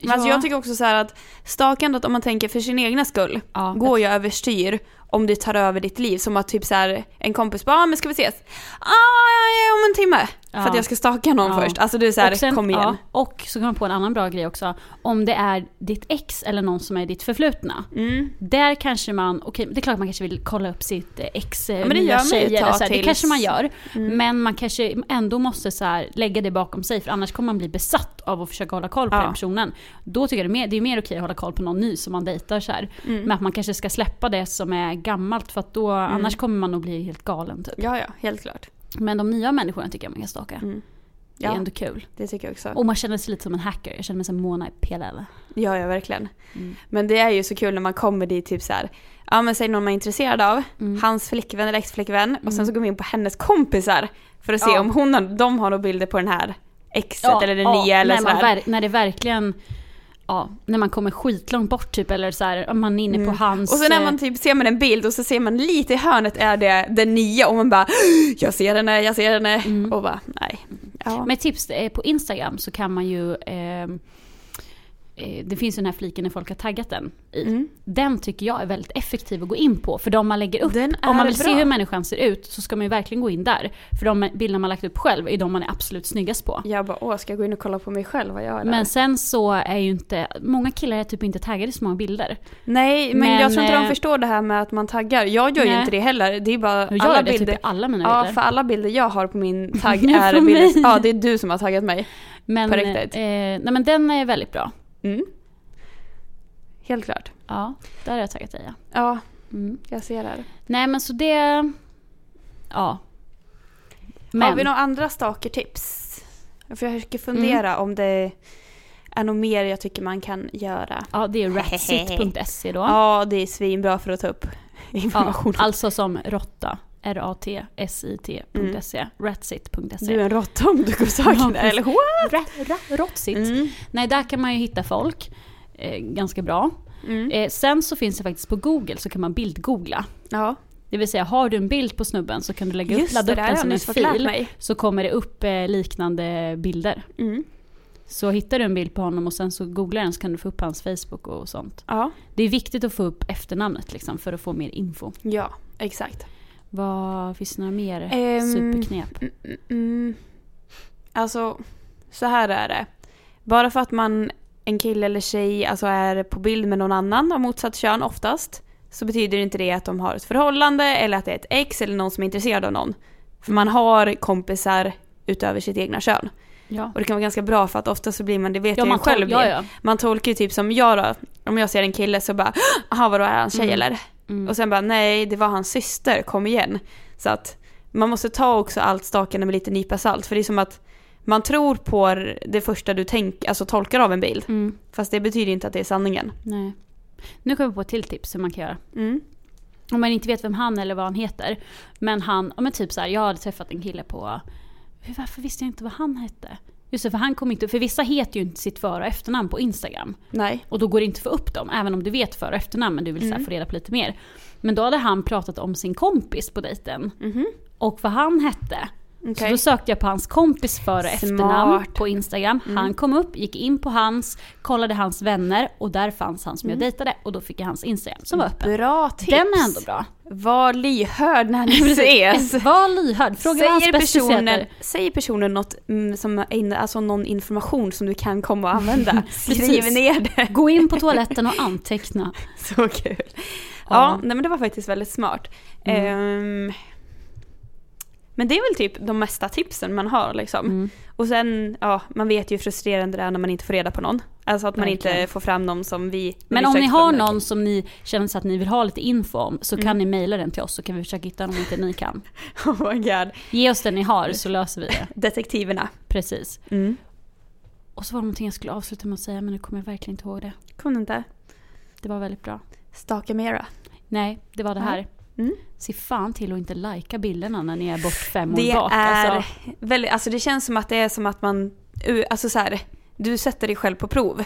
S1: Men alltså
S2: ja.
S1: jag tycker också så här att stakandet om man tänker för sin egna skull
S2: Ja,
S1: går ju överstyr om det tar över ditt liv. Som att typ så här en kompis bara ah, men ska vi ses? Ah, om en timme.
S2: Ja.
S1: För att jag ska staka någon
S2: Ja.
S1: först. Alltså det är så här,
S2: sen-
S1: kom igen.
S2: Ja, och så kan man på en annan bra grej också. Om det är ditt ex eller någon som är ditt förflutna.
S1: Mm.
S2: Där kanske man, okej det är klart man kanske vill kolla upp sitt eh, ex, eh,
S1: men det
S2: nya
S1: gör man ju
S2: tjej
S1: ett
S2: eller
S1: tag
S2: så här. Det kanske man gör.
S1: Mm.
S2: Men man kanske ändå måste så här, lägga det bakom sig för annars kommer man bli besatt av att försöka hålla koll på
S1: Ja.
S2: den personen. Då tycker jag det är mer, det är mer okej att hålla koll på någon ny som man dejtar så här.
S1: Mm.
S2: Men att man kanske ska släppa det som är gammalt för att då, annars kommer man nog bli helt galen typ.
S1: Ja, ja, helt klart.
S2: Men de nya människorna tycker jag man kan staka.
S1: Mm.
S2: Det är
S1: Ja.
S2: ändå kul.
S1: Det tycker jag också.
S2: Och man känner sig lite som en hacker. Jag känner mig som Mona i PLL.
S1: Ja, ja, verkligen.
S2: Mm.
S1: Men det är ju så kul när man kommer dit typ så här. Ja men säg någon man är intresserad av,
S2: Mm.
S1: hans flickvän eller exflickvän och sen så går vi in på hennes kompisar för att se
S2: Ja.
S1: om hon har, de har några bilder på den här exet eller den nya eller
S2: när, man
S1: sådär.
S2: ver- när det verkligen, ja, när man kommer skitlångt bort typ eller så här, om man är inne på hans...
S1: Mm. Och sen när
S2: eh,
S1: man typ ser man en bild och så ser man lite i hörnet är det den nya och man bara jag ser henne, jag ser henne
S2: Mm.
S1: och bara nej. Ja.
S2: Med tips eh, på Instagram så kan man ju eh, eh, det finns ju den här fliken när folk har taggat den i.
S1: Mm.
S2: Den tycker jag är väldigt effektiv att gå in på. För de man lägger upp, om man vill se
S1: bra.
S2: hur människan ser ut så ska man ju verkligen gå in där. För de bilder man lagt upp själv är de man är absolut snyggast på.
S1: Jag bara åh ska jag gå in och kolla på mig själv vad jag är där?
S2: Men sen så är ju inte, många killar är typ inte taggade i så många bilder.
S1: Nej men,
S2: men,
S1: jag tror inte de
S2: eh,
S1: förstår det här med att man taggar. Jag gör ju
S2: Nej.
S1: inte det heller. Det är bara
S2: Jag
S1: alla
S2: det
S1: bilder.
S2: typ alla mina
S1: Ja
S2: bilder.
S1: för alla bilder jag har på min tagg
S2: Ja,
S1: är bilder. Ja det är du som har taggat mig.
S2: Men, eh, nej men den är väldigt bra.
S1: Mm. Helt klart.
S2: Ja, där har jag taggat dig ja.
S1: Ja,
S2: Mm.
S1: jag ser det.
S2: Nej men så det... Ja. Men,
S1: Har vi några andra stalkertips? Jag försöker fundera
S2: Mm.
S1: om det är något mer jag tycker man kan göra.
S2: Ja det är ratsit.se då.
S1: Ja, det är svinbra för att ta upp
S2: Ja,
S1: information.
S2: alltså som råtta. R-A-T-S-I-T.se. Ratsit.se.
S1: Du är en råtta om du går
S2: precis.
S1: eller what?
S2: Ra-.
S1: Mm.
S2: Nej, där kan man ju hitta folk. Eh, ganska bra.
S1: Mm.
S2: Eh, sen så finns det faktiskt på Google så kan man bildgoogla.
S1: Ja,
S2: Det vill säga har du en bild på snubben så kan du lägga upp, ladda upp den som en fil. Så kommer det upp eh, liknande bilder.
S1: Mm.
S2: Så hittar du en bild på honom och sen så googlar den så kan du få upp hans Facebook och sånt.
S1: Ja,
S2: Det är viktigt att få upp efternamnet liksom för att få mer info.
S1: ja, exakt.
S2: Vad finns det några mer
S1: Ehm,
S2: superknep?
S1: Mm, mm, mm. Alltså, så här är det. Bara för att man, en kille eller tjej, alltså är på bild med någon annan av motsatt kön oftast, så betyder inte det att de har ett förhållande eller att det är ett ex eller någon som är intresserad av någon. För man har kompisar utöver sitt egna kön.
S2: Ja.
S1: Och det kan vara ganska bra för att ofta så blir man, det vet
S2: Ja,
S1: jag
S2: man
S1: själv
S2: ja, ja.
S1: Man tolkar ju typ som jag då, om jag ser en kille så bara Jaha vadå är han tjej
S2: Mm.
S1: eller?
S2: Mm.
S1: Och sen bara nej det var hans syster, kom igen. Så att man måste ta också allt stakande med lite nypa salt för det är som att man tror på det första du tänk, alltså tolkar av en bild.
S2: Mm.
S1: Fast det betyder inte att det är sanningen.
S2: Nej. Nu kommer jag på ett till tips hur man kan göra.
S1: Mm.
S2: Om man inte vet vem han eller vad han heter. Men han, men typ så här, jag hade träffat en kille på, varför visste jag inte vad han hette? Just det, för han kom inte, för vissa heter ju inte sitt för och efternamn på Instagram.
S1: Nej.
S2: Och då går det inte att få upp dem, även om du vet för och efternamn men du vill så
S1: Mm.
S2: få reda på lite mer. Men då hade han pratat om sin kompis på dejten.
S1: Mhm.
S2: Och vad han hette. Så
S1: Okej.
S2: då sökte jag på hans kompis före och efternamn
S1: Smart. Mm.
S2: på Instagram. Han kom upp, gick in på hans, kollade hans vänner och där fanns han som jag dejtade och då fick jag hans Instagram som var öppen.
S1: Bra tips.
S2: Den är ändå bra.
S1: Var lyhörd när ni ses.
S2: Var lyhörd, fråga
S1: Säger personen, säger personen något mm, som alltså någon information som du kan komma och använda? Skriv ner det.
S2: Gå in på toaletten och anteckna.
S1: Så kul. Ja,
S2: Ja. Mm.
S1: nej men det var faktiskt väldigt smart. Ehm, men det är väl typ de mesta tipsen man har liksom.
S2: Mm.
S1: Och sen, ja, man vet ju hur frustrerande det är när man inte får reda på någon. Alltså att man inte
S2: Verkligen.
S1: får fram någon som vi...
S2: Men om ni har någon som ni känner så att ni vill ha lite info om så
S1: Mm.
S2: kan ni mejla den till oss så kan vi försöka hitta om inte ni kan.
S1: Oh my god.
S2: Ge oss den ni har så löser vi det.
S1: Detektiverna.
S2: Precis.
S1: Mm.
S2: Och så var det någonting jag skulle avsluta med att säga men nu kommer jag verkligen inte ihåg det.
S1: Kunde inte.
S2: Det var väldigt bra.
S1: Stalka mera.
S2: Nej, det var det här.
S1: Mm.
S2: Se fan till att inte lajka bilderna när ni är bort fem år
S1: Det
S2: bak.
S1: är
S2: Alltså.
S1: väldigt, alltså det känns som att det är som att man, alltså så här, du sätter dig själv på prov.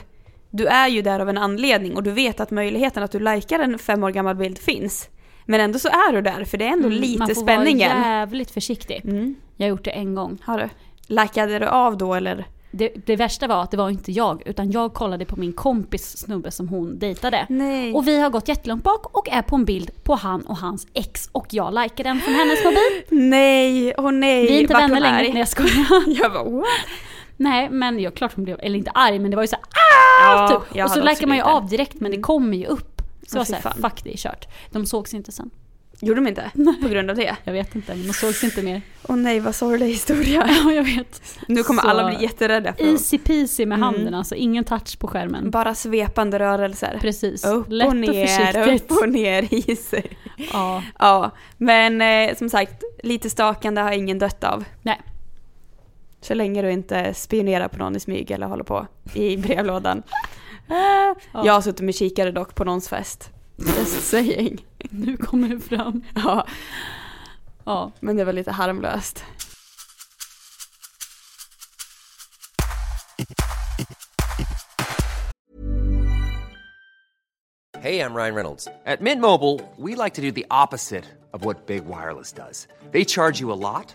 S1: Du är ju där av en anledning och du vet att möjligheten att du likar en fem år gammal bild finns. Men ändå så är du där för det är ändå
S2: Mm,
S1: lite
S2: man får
S1: spänningen.
S2: vara jävligt försiktig.
S1: Mm.
S2: Jag har gjort det en gång.
S1: Har du? Likade du av då eller?
S2: Det, det värsta var att det var inte jag, utan jag kollade på min kompis snubbe som hon dejtade.
S1: Nej.
S2: Och vi har gått jättelångt bak och är på en bild på han och hans ex och jag likar den från hennes mobil.
S1: nej, åh nej.
S2: Vi är inte vänner längre. Nej jag skojar.
S1: Jag bara what?
S2: Nej men jag klart hon blev, eller inte arg men det var ju så här,
S1: Ja,
S2: typ. Och så likar man ju av direkt men det kommer ju upp. Så jag
S1: fan.
S2: fuck det är kört. De sågs inte sen.
S1: Gjorde de inte? På grund av det?
S2: Jag vet inte, men de sågs inte mer.
S1: Åh nej, vad sorglig historia.
S2: Ja jag vet.
S1: Nu kommer
S2: Så-
S1: alla bli jätterädda. För
S2: Easy peasy med
S1: Mm.
S2: handen alltså, ingen touch på skärmen.
S1: Bara svepande rörelser.
S2: Precis.
S1: Upp
S2: Lätt
S1: och ner,
S2: försiktigt.
S1: upp och ner i sig.
S2: Ja.
S1: Ja, men eh, som sagt, lite stakande har ingen dött av.
S2: Nej.
S1: Så länge du inte spionerar på någon i smyg eller håller på i brevlådan. Jag har suttit med kikare dock på någons fest. Just saying.
S2: Nu kommer det fram.
S1: Ja,
S2: Ja.
S1: men det var lite harmlöst.
S3: Hey, I'm Ryan Reynolds. At Mint Mobile, we like to do the opposite of what Big Wireless does. They charge you a lot,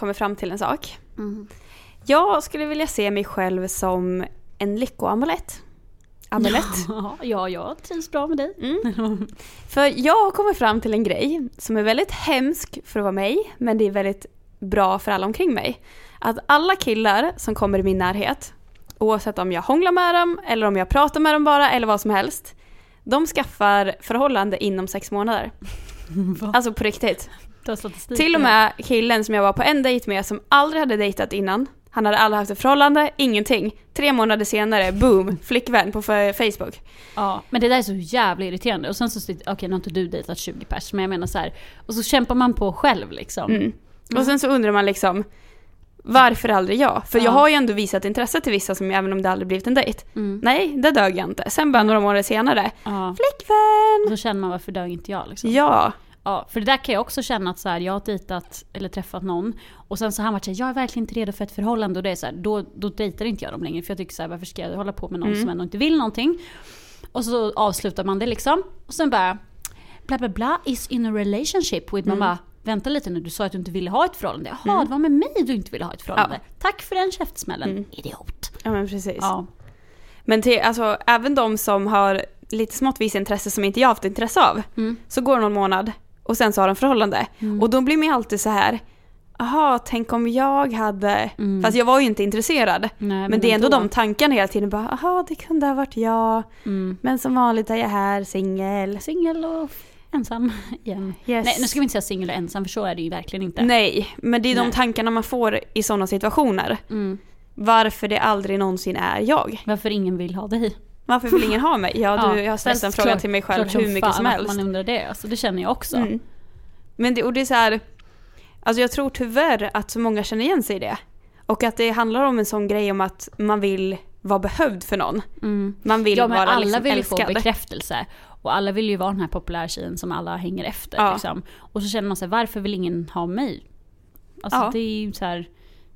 S1: kommit fram till en sak. Jag skulle vilja se mig själv som en lyckoamulett. Amulett.
S2: ja, jag trivs bra med dig.
S1: För jag har kommit fram till en grej som är väldigt hemsk för att vara mig, men det är väldigt bra för alla omkring mig. Att alla killar som kommer i min närhet, oavsett om jag hånglar med dem eller om jag pratar med dem bara eller vad som helst, de skaffar förhållande inom sex månader. Alltså på riktigt.
S2: Statistik
S1: Till och med killen som jag var på en dejt med som aldrig hade dejtat innan. Han hade aldrig haft ett förhållande, ingenting. Tre månader senare, boom, flickvän på Facebook.
S2: Ja, men det där är så jävla irriterande. Och sen så, okej nu har inte du dejtat 20 pers, men jag menar så här. Och så kämpar man på själv liksom.
S1: Mm. Och sen så undrar man liksom, varför aldrig jag? För jag
S2: Ja.
S1: har ju ändå visat intresse till vissa som även om det aldrig blivit en dejt.
S2: Mm.
S1: Nej, det dög jag inte. Sen bara några månader senare,
S2: Ja. Och
S1: flickvän!
S2: så känner man varför dög inte jag liksom.
S1: Ja,
S2: Ja, för det där kan jag också känna att så här, jag har dejtat eller träffat någon och sen så har han varit såhär, jag är verkligen inte redo för ett förhållande och det är så här, då, då dejtar inte jag dem längre för jag tycker så här, varför ska jag hålla på med någon som ändå inte vill någonting? Och så avslutar man det liksom och sen bara, bla bla bla is in a relationship with, man bara, vänta lite nu, du sa att du inte ville ha ett förhållande. Jaha, det var med mig du inte ville ha ett förhållande. Tack för den käftsmällen, idiot.
S1: ja men precis.
S2: Ja.
S1: Men till, alltså, även de som har lite smått visst intresse som inte jag haft intresse av,
S2: Mm.
S1: så går någon månad och sen så har de förhållande. Och då blir man ju alltid så här, aha, tänk om jag hade...
S2: Mm.
S1: Fast jag var ju inte intresserad.
S2: Nej,
S1: men, det är ändå
S2: ändå.
S1: de tankarna hela tiden. Bara, aha, det kunde ha varit jag.
S2: Mm.
S1: Men som vanligt är jag här, singel.
S2: Singel och ensam igen.
S1: Yes.
S2: Nej, nu ska vi inte säga singel och ensam för så är det ju verkligen inte.
S1: Nej, men det är de
S2: Nej.
S1: tankarna man får i sådana situationer.
S2: Mm.
S1: Varför det aldrig någonsin är jag.
S2: Varför ingen vill ha dig.
S1: Varför vill ingen ha mig? Ja, du, jag har ställt den frågan till mig själv hur mycket
S2: fan
S1: som helst.
S2: Man undrar det, alltså, det känner jag också.
S1: Mm. Men det, och det är så här, alltså jag tror tyvärr att så många känner igen sig i det. Och att det handlar om en sån grej om att man vill vara behövd för någon.
S2: Mm.
S1: Man vill
S2: Ja men
S1: vara
S2: alla
S1: liksom
S2: vill ju få
S1: älskad.
S2: bekräftelse. Och alla vill ju vara den här populära tjejen som alla hänger efter.
S1: Ja.
S2: Liksom. Och så känner man sig, varför vill ingen ha mig? Alltså
S1: Ja.
S2: det är ju så här,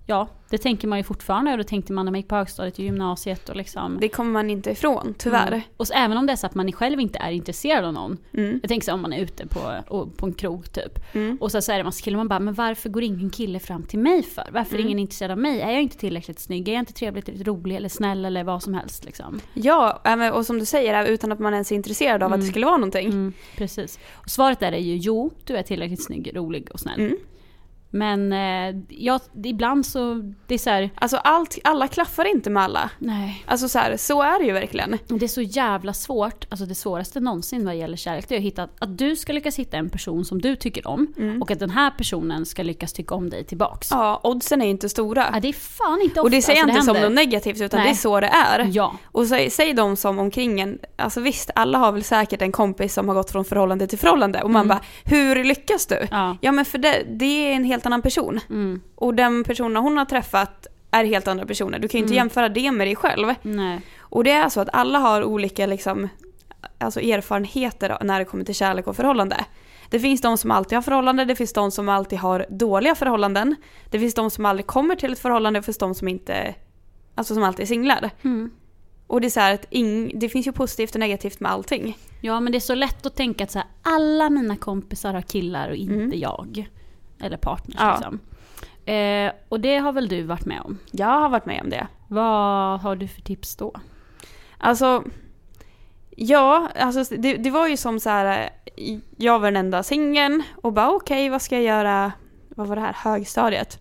S2: ja det tänker man ju fortfarande och det tänkte man när man gick på högstadiet och gymnasiet och liksom.
S1: Det kommer man inte ifrån, tyvärr.
S2: Mm. Och så, även om det är så att man själv inte är intresserad av någon.
S1: Mm.
S2: Jag tänker så om man är ute på, på en krog typ.
S1: Mm.
S2: Och så, så är det massa killar, man bara, men varför går ingen kille fram till mig för? Varför är
S1: Mm.
S2: ingen intresserad av mig? Är jag inte tillräckligt snygg? Är jag inte trevligt rolig eller snäll eller vad som helst liksom?
S1: Ja, även- och som du säger, utan att man ens är intresserad av att det skulle vara någonting.
S2: Mm, precis. Och svaret där är ju jo, du är tillräckligt snygg, rolig och snäll.
S1: Mm.
S2: Men eh, ja, ibland så, det är så här,
S1: Alltså allt, alla klaffar inte med alla.
S2: nej.
S1: Alltså så här, så är det ju verkligen.
S2: Det är så jävla svårt, alltså det svåraste någonsin vad gäller kärlek, det är att hitta att du ska lyckas hitta en person som du tycker om och att den här personen ska lyckas tycka om dig tillbaks. Ja,
S1: Mm. Ja, oddsen är inte stora.
S2: det är fan inte ofta
S1: och det säger jag
S2: alltså,
S1: inte som något negativt utan
S2: Nej.
S1: det är så det är.
S2: Ja.
S1: Och säg, säg de som omkring en, alltså visst alla har väl säkert en kompis som har gått från förhållande till förhållande och man bara, hur lyckas du?
S2: Ja.
S1: Ja men för det, det är en helt annan person.
S2: Mm.
S1: Och den personen hon har träffat är helt andra personer. Du kan ju inte jämföra det med dig själv.
S2: Nej.
S1: Och det är så att alla har olika liksom, alltså erfarenheter när det kommer till kärlek och förhållande. Det finns de som alltid har förhållande, det finns de som alltid har dåliga förhållanden. Det finns de som aldrig kommer till ett förhållande, det finns de som inte, alltså som alltid är singlar.
S2: Mm.
S1: Och det är så att ing, det finns ju positivt och negativt med allting.
S2: Ja men det är så lätt att tänka att så här, alla mina kompisar har killar och inte
S1: Mm.
S2: jag. Eller partners
S1: Ja.
S2: liksom. Eh, och det har väl du varit med om?
S1: Jag har varit med om det.
S2: Vad har du för tips då?
S1: Alltså, ja, alltså det, det var ju som så här, jag var den enda singeln och bara okej, vad ska jag göra, vad var det här, högstadiet?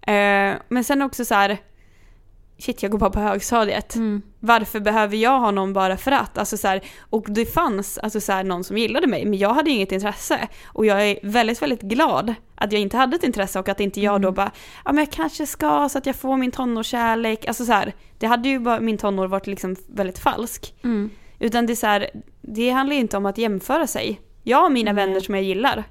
S1: Eh, men sen också så här, shit jag går bara på högstadiet.
S2: Mm.
S1: Varför behöver jag ha någon bara för att? Alltså så här, och det fanns alltså så här, någon som gillade mig men jag hade inget intresse. Och jag är väldigt, väldigt glad att jag inte hade ett intresse och att inte jag då bara, ja men jag kanske ska så att jag får min tonårskärlek. Alltså så här, det hade ju bara min tonår varit liksom väldigt falsk.
S2: Mm.
S1: Utan det är så här, det handlar inte om att jämföra sig. Jag har mina vänner som jag gillar.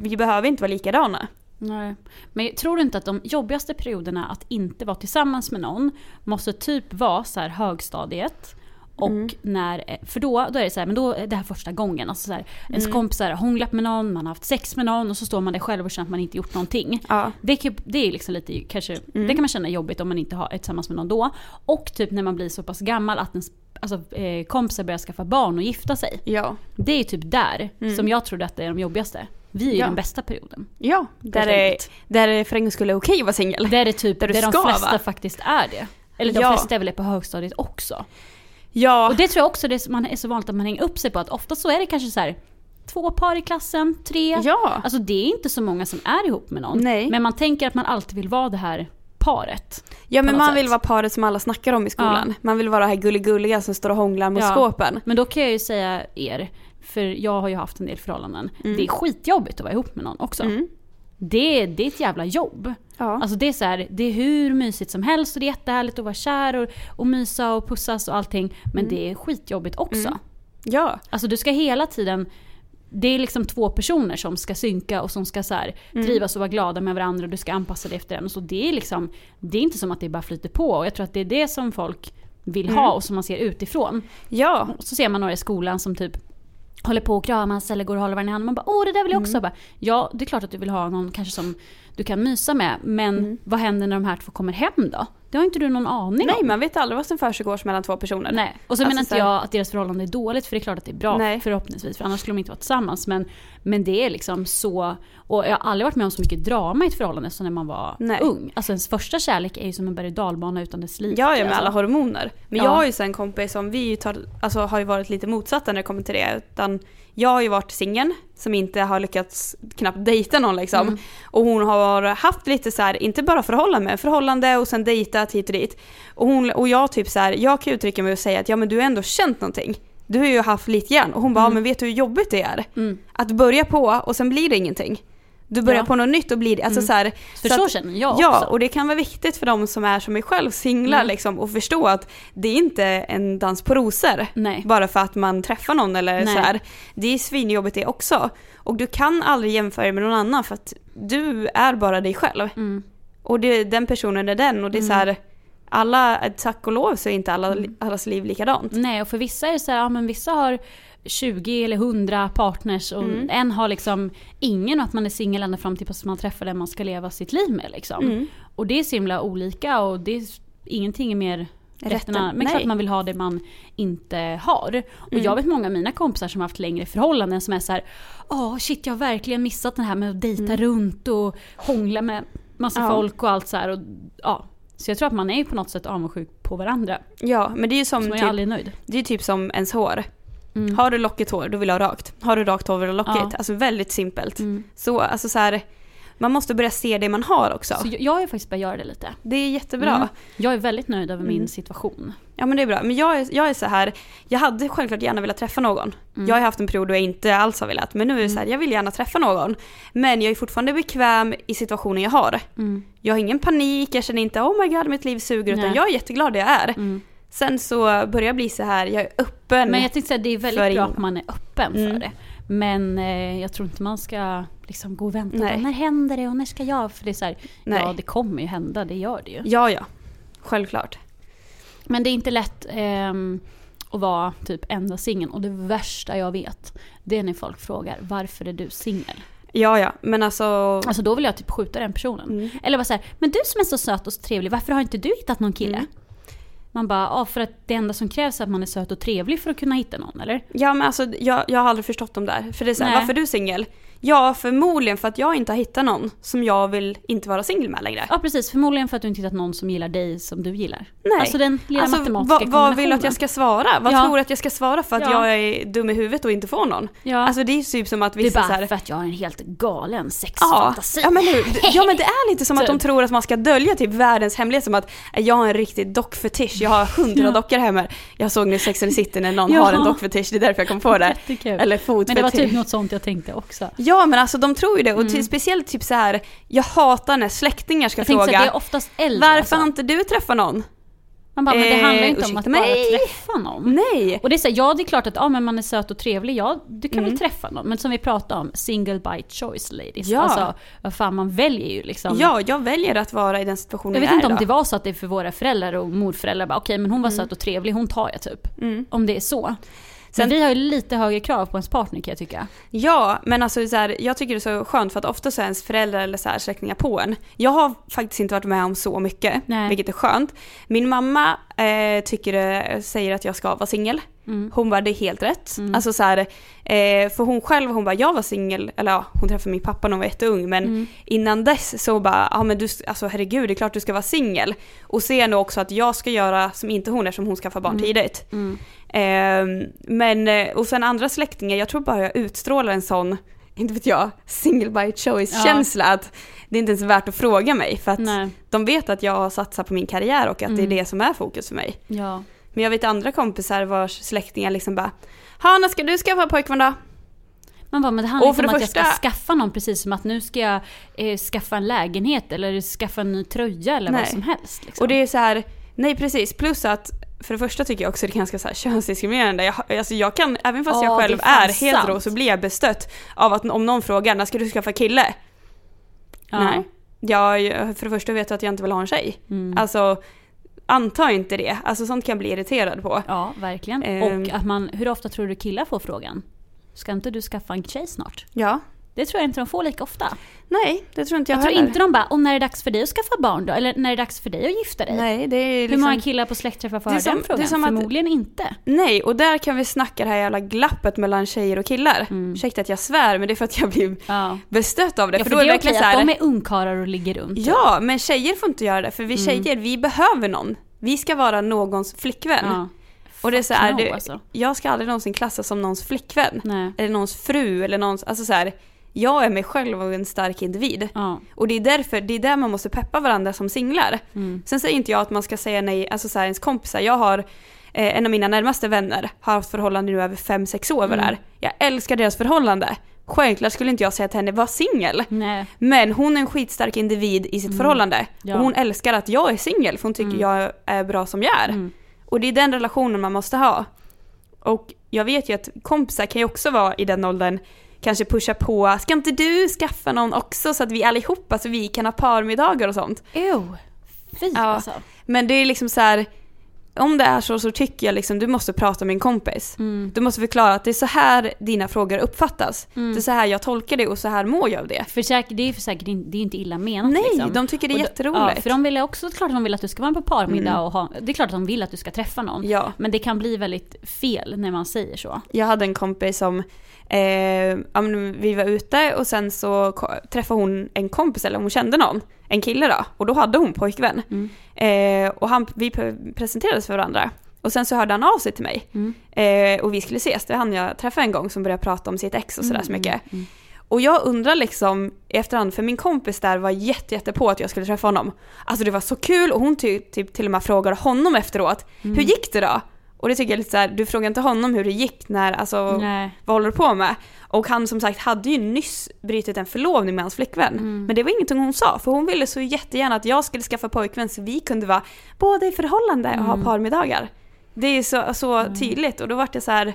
S1: Vi behöver inte vara likadana.
S2: Nej. Men jag tror du inte att de jobbigaste perioderna att inte vara tillsammans med någon måste typ vara så här högstadiet. Och
S1: Mm.
S2: när, för då, då är det så här, men då är det här första gången. Alltså så här, ens
S1: Mm.
S2: kompisar har hånglat med någon, man har haft sex med någon och så står man där själv och känner att man inte gjort någonting.
S1: Ja.
S2: Det, det är liksom lite, kanske,
S1: Mm.
S2: det kan man känna jobbigt om man inte har, är tillsammans med någon då. Och typ när man blir så pass gammal att ens alltså, eh, kompisar börjar skaffa barn och gifta sig.
S1: Ja.
S2: Det är typ där som jag trodde att det är de jobbigaste. Vi är ju.
S1: Ja.
S2: den bästa perioden.
S1: Ja, där är, där är för en gång skulle okej att vara singel.
S2: Där är typ,
S1: Där
S2: där, de flesta
S1: vara.
S2: faktiskt är det. Eller de
S1: Ja.
S2: flesta är väl det på högstadiet också.
S1: Ja,
S2: Och det tror jag också det man är så vanligt att man hänger upp sig på. Att ofta så är det kanske så här två par i klassen, tre.
S1: ja.
S2: Alltså det är inte så många som är ihop med någon.
S1: Nej.
S2: Men man tänker att man alltid vill vara det här paret.
S1: ja men man
S2: sätt.
S1: vill vara paret som alla snackar om i skolan. Man vill vara det här gulligulliga som står och hånglar mot
S2: Ja.
S1: skåpen.
S2: Men då kan jag ju säga er, för jag har ju haft en del förhållanden. Det är skitjobbigt att vara ihop med någon också.
S1: Mm.
S2: Det, är- det är ett jävla jobb.
S1: Ja.
S2: Alltså det är så här, det är hur mysigt som helst och det är jättehärligt att vara kär och, och mysa och pussas och allting. Men
S1: Mm.
S2: det är skitjobbigt också.
S1: ja.
S2: Alltså du ska hela tiden, det är liksom två personer som ska synka och som ska så här,
S1: Mm.
S2: trivas och vara glada med varandra och du ska anpassa dig efter den. Och så det är liksom, det är inte som att det bara flyter på. Och jag tror att det är det som folk vill
S1: Mm.
S2: ha och som man ser utifrån.
S1: Ja.
S2: Och så ser man några i skolan som typ håller på och kramas eller går och håller varandra i handen. Man bara åh det där vill jag också.
S1: Mm.
S2: Bara, ja det är klart att du vill ha någon kanske som du kan mysa med. Men
S1: Mm.
S2: vad händer när de här två kommer hem då? Det har inte du någon aning
S1: Nej,
S2: om.
S1: man vet aldrig vad som försiggår mellan två personer.
S2: Nej. Och så
S1: Alltså,
S2: menar inte jag att deras förhållande är dåligt för det är klart att det är bra
S1: Nej.
S2: förhoppningsvis för annars skulle de inte vara tillsammans. Men, men det är liksom så, och jag har aldrig varit med om så mycket drama i ett förhållande som när man var
S1: Nej.
S2: ung. Alltså ens första kärlek är ju som en berg och dalbana utan dess like.
S1: Ja, ja med
S2: alltså.
S1: alla hormoner. Men
S2: Ja.
S1: jag har ju så en kompis som vi tar, alltså, har ju varit lite motsatta när det kommer till det. Utan jag har ju varit singel som inte har lyckats knappt dejta någon liksom.
S2: Mm.
S1: Och hon har haft lite så här, inte bara förhållande, men förhållande och sen dejtat hit och dit. Och, hon, och jag typ så här, jag kan uttrycka mig och säga att ja men du har ändå känt någonting. Du har ju haft lite grann. Och hon bara, ja, men vet du hur jobbigt det är?
S2: Mm.
S1: Att börja på och sen blir det ingenting. Du börjar
S2: Ja.
S1: på något nytt och blir alltså så här,
S2: För så,
S1: att-
S2: känner jag
S1: Ja,
S2: också.
S1: och det kan vara viktigt för de som är som mig själv, singlar
S2: Mm.
S1: liksom, och förstå att det är inte en dans på rosor.
S2: Nej.
S1: Bara för att man träffar någon eller
S2: Nej.
S1: så här. Det är svinjobbigt det också. Och du kan aldrig jämföra dig med någon annan för att du är bara dig själv.
S2: Mm.
S1: Och det, den personen är den och det är så här, alla, tack och lov så är inte alla,
S2: Mm.
S1: allas liv likadant.
S2: Nej, och för vissa är det så här, ja men vissa har 20 eller 100 partners och
S1: Mm.
S2: en har liksom ingen och att man är singel ända fram till att man träffar den man ska leva sitt liv med liksom.
S1: Mm.
S2: Och det är så himla olika och det är, ingenting är mer rätt
S1: Rätten.
S2: Men
S1: nej.
S2: klart man vill ha det man inte har. Och
S1: Mm.
S2: jag vet många av mina kompisar som har haft längre förhållanden som är så här, åh shit jag har verkligen missat det här med att dejta runt och hångla med massa
S1: Mm. Ja.
S2: folk och allt så här. Och, ja. Så jag tror att man är på något sätt avundsjuk på varandra.
S1: Ja, men det är ju som
S2: Så man är
S1: typ,
S2: aldrig nöjd.
S1: det är typ som ens hår.
S2: Mm.
S1: Har du lockigt hår, då vill du ha rakt. Har du rakt hår vill du ha lockigt.
S2: Ja.
S1: Alltså väldigt simpelt.
S2: Mm.
S1: Så alltså så här, man måste börja se det man har också.
S2: Så jag, har faktiskt börjat göra det lite.
S1: Det är jättebra.
S2: Mm. Jag är väldigt nöjd över
S1: Mm.
S2: min situation.
S1: Ja men det är bra. Men jag är, jag är så här, jag hade självklart gärna velat träffa någon.
S2: Mm.
S1: Jag har haft en period då jag inte alls har velat. Men nu är det så här, jag vill gärna träffa någon. Men jag är fortfarande bekväm i situationen jag har.
S2: Mm.
S1: Jag har ingen panik, jag känner inte oh my god mitt liv suger. Utan
S2: Nej.
S1: jag är jätteglad där jag är. Sen så börjar jag bli så här, jag är öppen.
S2: Men jag tänkte säga det är väldigt bra att man är öppen
S1: Mm.
S2: för det. Men eh, jag tror inte man ska liksom gå och vänta.
S1: Nej.
S2: När händer det och när ska jag? För det är så här, ja det kommer ju hända, det gör det ju.
S1: Ja ja, självklart.
S2: Men det är inte lätt ehm, att vara typ enda singeln. Och det värsta jag vet, det är när folk frågar varför är du singel?
S1: Ja ja, men alltså.
S2: Alltså då vill jag typ skjuta den personen.
S1: Mm.
S2: Eller bara så här, men du som är så söt och så trevlig, varför har inte du hittat någon kille?
S1: Mm.
S2: Man bara, ja för att det enda som krävs är att man är söt och trevlig för att kunna hitta någon, eller?
S1: Ja men alltså jag, jag har aldrig förstått dem där. För det är så här,
S2: Nej.
S1: varför är du singel? Ja förmodligen för att jag inte har hittat någon som jag vill inte vara singel med längre.
S2: Ja precis, förmodligen för att du inte hittat någon som gillar dig som du gillar.
S1: Nej.
S2: Alltså den lilla
S1: Alltså,
S2: matematiska
S1: vad, vad vill du att jag ska svara? Vad
S2: Ja.
S1: tror du att jag ska svara för att
S2: Ja.
S1: jag är dum i huvudet och inte får någon?
S2: Ja.
S1: Alltså det är typ som att
S2: det är
S1: vissa
S2: bara
S1: här,
S2: för att jag har en helt galen sexfantasi.
S1: ja, men nu, ja men det är lite som att de
S2: Typ.
S1: tror att man ska dölja typ världens hemlighet som att eh, jag har en riktig dockfetisch, jag har hundra
S2: Ja.
S1: dockor hemma. Jag såg nu Sex and the City när någon har en dockfetisch, det är därför jag kom på det. Eller fotfetisch.
S2: Men det var typ något sånt jag tänkte också.
S1: Ja men alltså de tror ju det och
S2: Mm.
S1: speciellt typ så här. jag hatar när släktingar ska
S2: Jag
S1: fråga
S2: att det är oftast äldre.
S1: Varför
S2: alltså.
S1: har inte du träffat någon?
S2: Man bara, men det
S1: Eh,
S2: handlar inte om
S1: ursäkta
S2: att bara
S1: mig.
S2: träffa någon.
S1: Nej!
S2: Och det är så här, ja det är klart att ja, men man är söt och trevlig, ja du kan
S1: Mm.
S2: väl träffa någon. Men som vi pratade om, single by choice ladies.
S1: Ja.
S2: Alltså vad fan man väljer ju liksom.
S1: Ja, jag väljer att vara i den situationen
S2: Jag vet
S1: är
S2: inte om
S1: idag.
S2: det var så att det är för våra föräldrar och morföräldrar bara okej men hon var söt och trevlig, hon tar jag typ.
S1: Mm.
S2: Om det är så.
S1: Sen-
S2: Men vi har ju lite högre krav på ens partner kan jag tycka.
S1: Ja, men alltså så här, jag tycker det är så skönt för att ofta så är ens föräldrar eller så här släktingar på en. Jag har faktiskt inte varit med om så mycket,
S2: Nej.
S1: vilket är skönt. Min mamma eh, tycker, det- säger att jag ska vara singel.
S2: Mm.
S1: Hon bara, det är helt rätt. Alltså så här, eh, för hon själv, hon bara, jag var singel, eller ja, hon träffade min pappa när hon var jätteung, men
S2: Mm.
S1: innan dess så bara, ja men du, alltså herregud, det är klart du ska vara singel. Och ser nu också att jag ska göra som inte hon eftersom hon skaffar barn tidigt.
S2: Mm.
S1: Eh, men, och sen andra släktingar, jag tror bara jag utstrålar en sån, inte vet jag, single by choice-känsla att det är inte ens värt att fråga mig för att
S2: Nej.
S1: de vet att jag har satsat på min karriär och att det är
S2: Mm.
S1: det som är fokus för mig.
S2: Ja.
S1: Men jag vet andra kompisar vars släktingar liksom bara Ha, när ska du skaffa pojkvän då?
S2: Man bara, men det handlar inte om att jag
S1: första-
S2: ska skaffa någon precis som att nu ska jag eh, skaffa en lägenhet eller skaffa en ny tröja eller
S1: Nej.
S2: vad som helst. Liksom.
S1: Och det är så här, nej precis, plus att för det första tycker jag också det är ganska så här könsdiskriminerande. Jag, alltså jag kan, även fast
S2: Ja,
S1: jag själv
S2: är
S1: är hetero så blir jag bestött av att om någon frågar när ska du skaffa kille?
S2: Ja.
S1: Nej. Jag, för det första vet jag att jag inte vill ha en tjej.
S2: Mm.
S1: Alltså, anta inte det. Alltså sånt kan jag bli irriterad på.
S2: Ja, verkligen.
S1: Ehm.
S2: Och att man, hur ofta tror du killar får frågan? Ska inte du skaffa en tjej snart?
S1: Ja.
S2: Det tror jag inte de får lika ofta.
S1: Nej, det tror inte jag,
S2: Jag, tror
S1: heller.
S2: inte de bara, och när är det dags för dig att skaffa barn då? Eller när är det dags för dig att gifta dig?
S1: Nej, det är
S2: Hur
S1: liksom...
S2: många killar på släktträffar får höra den
S1: det är
S2: frågan?
S1: att-
S2: Förmodligen inte.
S1: Nej, och där kan vi snacka det här jävla glappet mellan tjejer och killar.
S2: Mm.
S1: Ursäkta att jag svär, men det är för att jag blir
S2: Ja.
S1: bestött av det.
S2: Ja,
S1: för
S2: för
S1: då
S2: det
S1: är verkligen
S2: okej
S1: så här,
S2: att de är ungkarlar och ligger runt.
S1: Ja, men tjejer får inte göra det. För vi
S2: Mm.
S1: tjejer, vi behöver någon. Vi ska vara någons flickvän.
S2: Ja.
S1: Och det är så här,
S2: no, alltså.
S1: jag ska aldrig någonsin klassas som någons flickvän.
S2: Nej.
S1: Eller någons fru eller någons, alltså så här, jag är mig själv och en stark individ.
S2: Ja.
S1: Och det är därför, det är där man måste peppa varandra som singlar.
S2: Mm.
S1: Sen säger inte jag att man ska säga nej, alltså så här, ens kompisar, jag har eh, en av mina närmaste vänner har haft förhållande nu över 5-6 år
S2: Mm.
S1: är. Jag älskar deras förhållande. Självklart skulle inte jag säga till henne, var singel. Men hon är en skitstark individ i sitt förhållande.
S2: Mm. Ja.
S1: Och hon älskar att jag är singel för hon tycker
S2: Mm.
S1: jag är bra som jag är.
S2: Mm.
S1: Och det är den relationen man måste ha. Och jag vet ju att kompisar kan ju också vara i den åldern, kanske pusha på, ska inte du skaffa någon också så att vi allihopa, så vi kan ha parmiddagar och sånt.
S2: Ew. Fy
S1: Ja.
S2: alltså.
S1: Men det är liksom så här. Om det är så så tycker jag liksom du måste prata med en kompis.
S2: Mm.
S1: Du måste förklara att det är så här dina frågor uppfattas.
S2: Mm.
S1: Det är så här jag tolkar det och så här mår jag av det.
S2: För säkert, det är för säkert det är inte illa menat
S1: Nej,
S2: liksom.
S1: de tycker det är
S2: Och
S1: jätteroligt.
S2: Ja, för de vill också, klart att de vill att du ska vara på parmiddag
S1: Mm.
S2: och ha, det är klart att de vill att du ska träffa någon.
S1: Ja.
S2: Men det kan bli väldigt fel när man säger så.
S1: Jag hade en kompis som, eh, ja, vi var ute och sen så träffade hon en kompis eller hon kände någon, en kille då, och då hade hon pojkvän.
S2: Mm.
S1: Eh, och han, vi pre- presenterades för varandra. Och sen så hörde han av sig till mig.
S2: Mm.
S1: Eh, och vi skulle ses, det var han jag träffade en gång som började prata om sitt ex och sådär så
S2: Mm,
S1: mycket.
S2: mm.
S1: Och jag undrar liksom i efterhand, för min kompis där var jätte, jätte på att jag skulle träffa honom. Alltså det var så kul och hon ty, typ till och med frågade honom efteråt,
S2: Mm.
S1: hur gick det då? Och det tycker jag är lite såhär, du frågar inte honom hur det gick när, alltså
S2: Nej.
S1: vad håller du på med? Och han som sagt hade ju nyss brutit en förlovning med hans flickvän.
S2: Mm.
S1: Men det var ingenting hon sa, för hon ville så jättegärna att jag skulle skaffa pojkvän så vi kunde vara båda i förhållande och ha
S2: Mm.
S1: parmiddagar. Det är så, så tydligt och då vart det så här.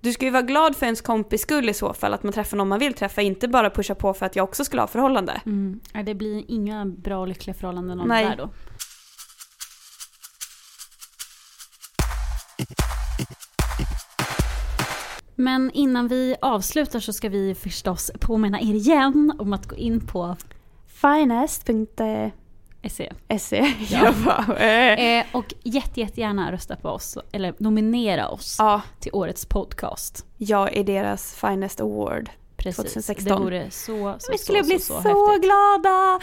S1: Du ska ju vara glad för ens kompis skull i så fall, att man träffar någon man vill träffa, inte bara pusha på för att jag också skulle ha förhållande.
S2: Mm. Det blir inga bra och lyckliga förhållanden av
S1: Nej.
S2: det där då. Men innan vi avslutar så ska vi förstås påminna er igen om att gå in på
S1: Finest.se
S2: SE.
S1: Bara, eh.
S2: Eh, och jätte, jättegärna rösta på oss, eller nominera oss
S1: Ja,
S2: till årets podcast.
S1: jag är deras Finest Award.
S2: Precis.
S1: 2016.
S2: Det vore så, så,
S1: Vi skulle
S2: så,
S1: bli
S2: så,
S1: så,
S2: så,
S1: glada!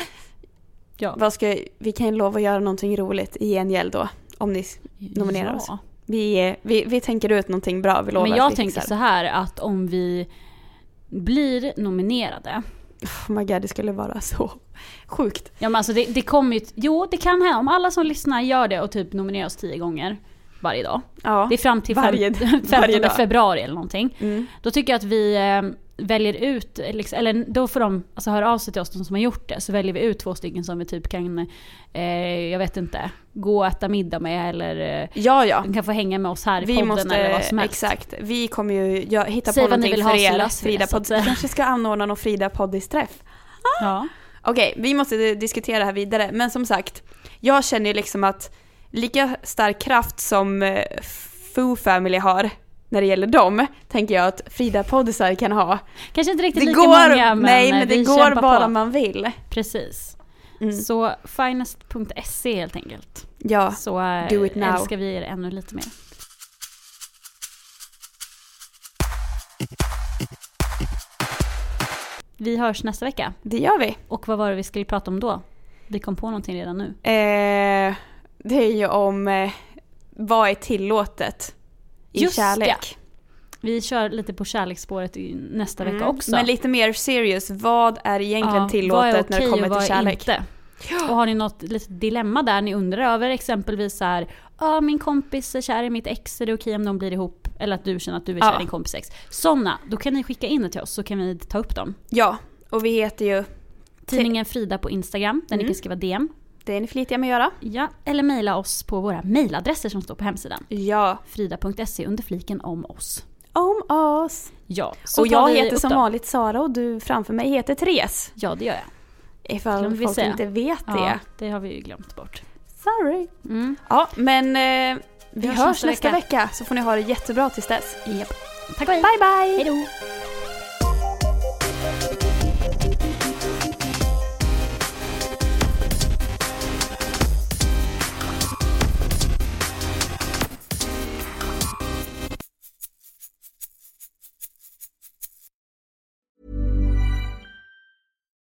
S2: Ja.
S1: Vad ska, vi kan ju lova att göra någonting roligt i gengäld då, om ni nominerar oss. Vi, vi, vi tänker ut någonting bra, vi lovar
S2: Men
S1: att
S2: jag
S1: vi
S2: tänker
S1: fixar.
S2: så här att om vi blir nominerade.
S1: Oh my god, det skulle vara så sjukt.
S2: Ja men alltså det, det kommer ju, jo det kan hända om alla som lyssnar gör det och typ nominerar oss tio gånger varje dag.
S1: Ja.
S2: Det är fram till
S1: Varje-
S2: fem, 15
S1: varje dag.
S2: februari eller någonting.
S1: Mm.
S2: Då tycker jag att vi eh, väljer ut, liksom, eller då får de alltså, höra av sig till oss, de som har gjort det. Så väljer vi ut två stycken som vi typ kan, eh, jag vet inte, gå och äta middag med eller eh,
S1: Ja, ja.
S2: kan få hänga med oss här i
S1: Vi
S2: podden
S1: måste,
S2: eller vad som helst.
S1: exakt. Vi kommer ju jag, hitta
S2: Säg
S1: på någonting
S2: vill
S1: för er. Frida podd. Vi kanske ska anordna någon Frida poddis-träff.
S2: Ja.
S1: Okej, vi måste diskutera det här vidare. Men som sagt, jag känner ju liksom att lika stark kraft som eh, Foo Family har när det gäller dem, tänker jag att Frida poddisar kan ha.
S2: Kanske inte riktigt
S1: Det
S2: lika
S1: går,
S2: många men,
S1: nej
S2: eh,
S1: men det går bara
S2: på.
S1: man vill.
S2: Precis.
S1: Mm.
S2: Så finest.se helt enkelt.
S1: Ja,
S2: Så eh,
S1: Do it now.
S2: älskar vi er ännu lite mer. Vi hörs nästa vecka.
S1: det gör vi.
S2: Och vad var det vi skulle prata om då? Vi kom på någonting redan nu.
S1: Eh, det är ju om eh, vad är tillåtet i
S2: Just
S1: kärlek.
S2: Vi kör lite på kärleksspåret i nästa vecka
S1: Mm.
S2: också.
S1: Men lite mer serious, vad är egentligen
S2: Ja,
S1: tillåtet
S2: är
S1: när det kommer
S2: och vad
S1: till
S2: är
S1: kärlek?
S2: Inte? Och har ni något litet dilemma där ni undrar över, exempelvis så här, ja min kompis är kär i mitt ex, är det okej om de blir ihop? Eller att du känner att du är kär
S1: Ja.
S2: i din kompis ex. Sådana, då kan ni skicka in det till oss så kan vi ta upp dem.
S1: Ja, och vi heter ju,
S2: Tidningen Frida på Instagram, där ni
S1: Mm.
S2: kan skriva DM.
S1: Det är ni flitiga med att göra.
S2: Ja, eller mejla oss på våra mejladresser som står på hemsidan.
S1: Ja,
S2: Frida.se under fliken om oss.
S1: om oss.
S2: Ja, så
S1: och jag
S2: vi
S1: heter som vanligt Sara och du framför mig heter Therese.
S2: Ja, det gör jag.
S1: Ifall
S2: Glömde vi
S1: folk inte vet
S2: Ja,
S1: det.
S2: det har vi ju glömt bort.
S1: Sorry.
S2: Mm.
S1: Ja, men eh, vi,
S2: hörs
S1: hörs,
S2: nästa vecka.
S1: vecka. så får ni ha det jättebra tills dess.
S2: Japp. Tack och hej.
S1: Bye bye!
S2: Hej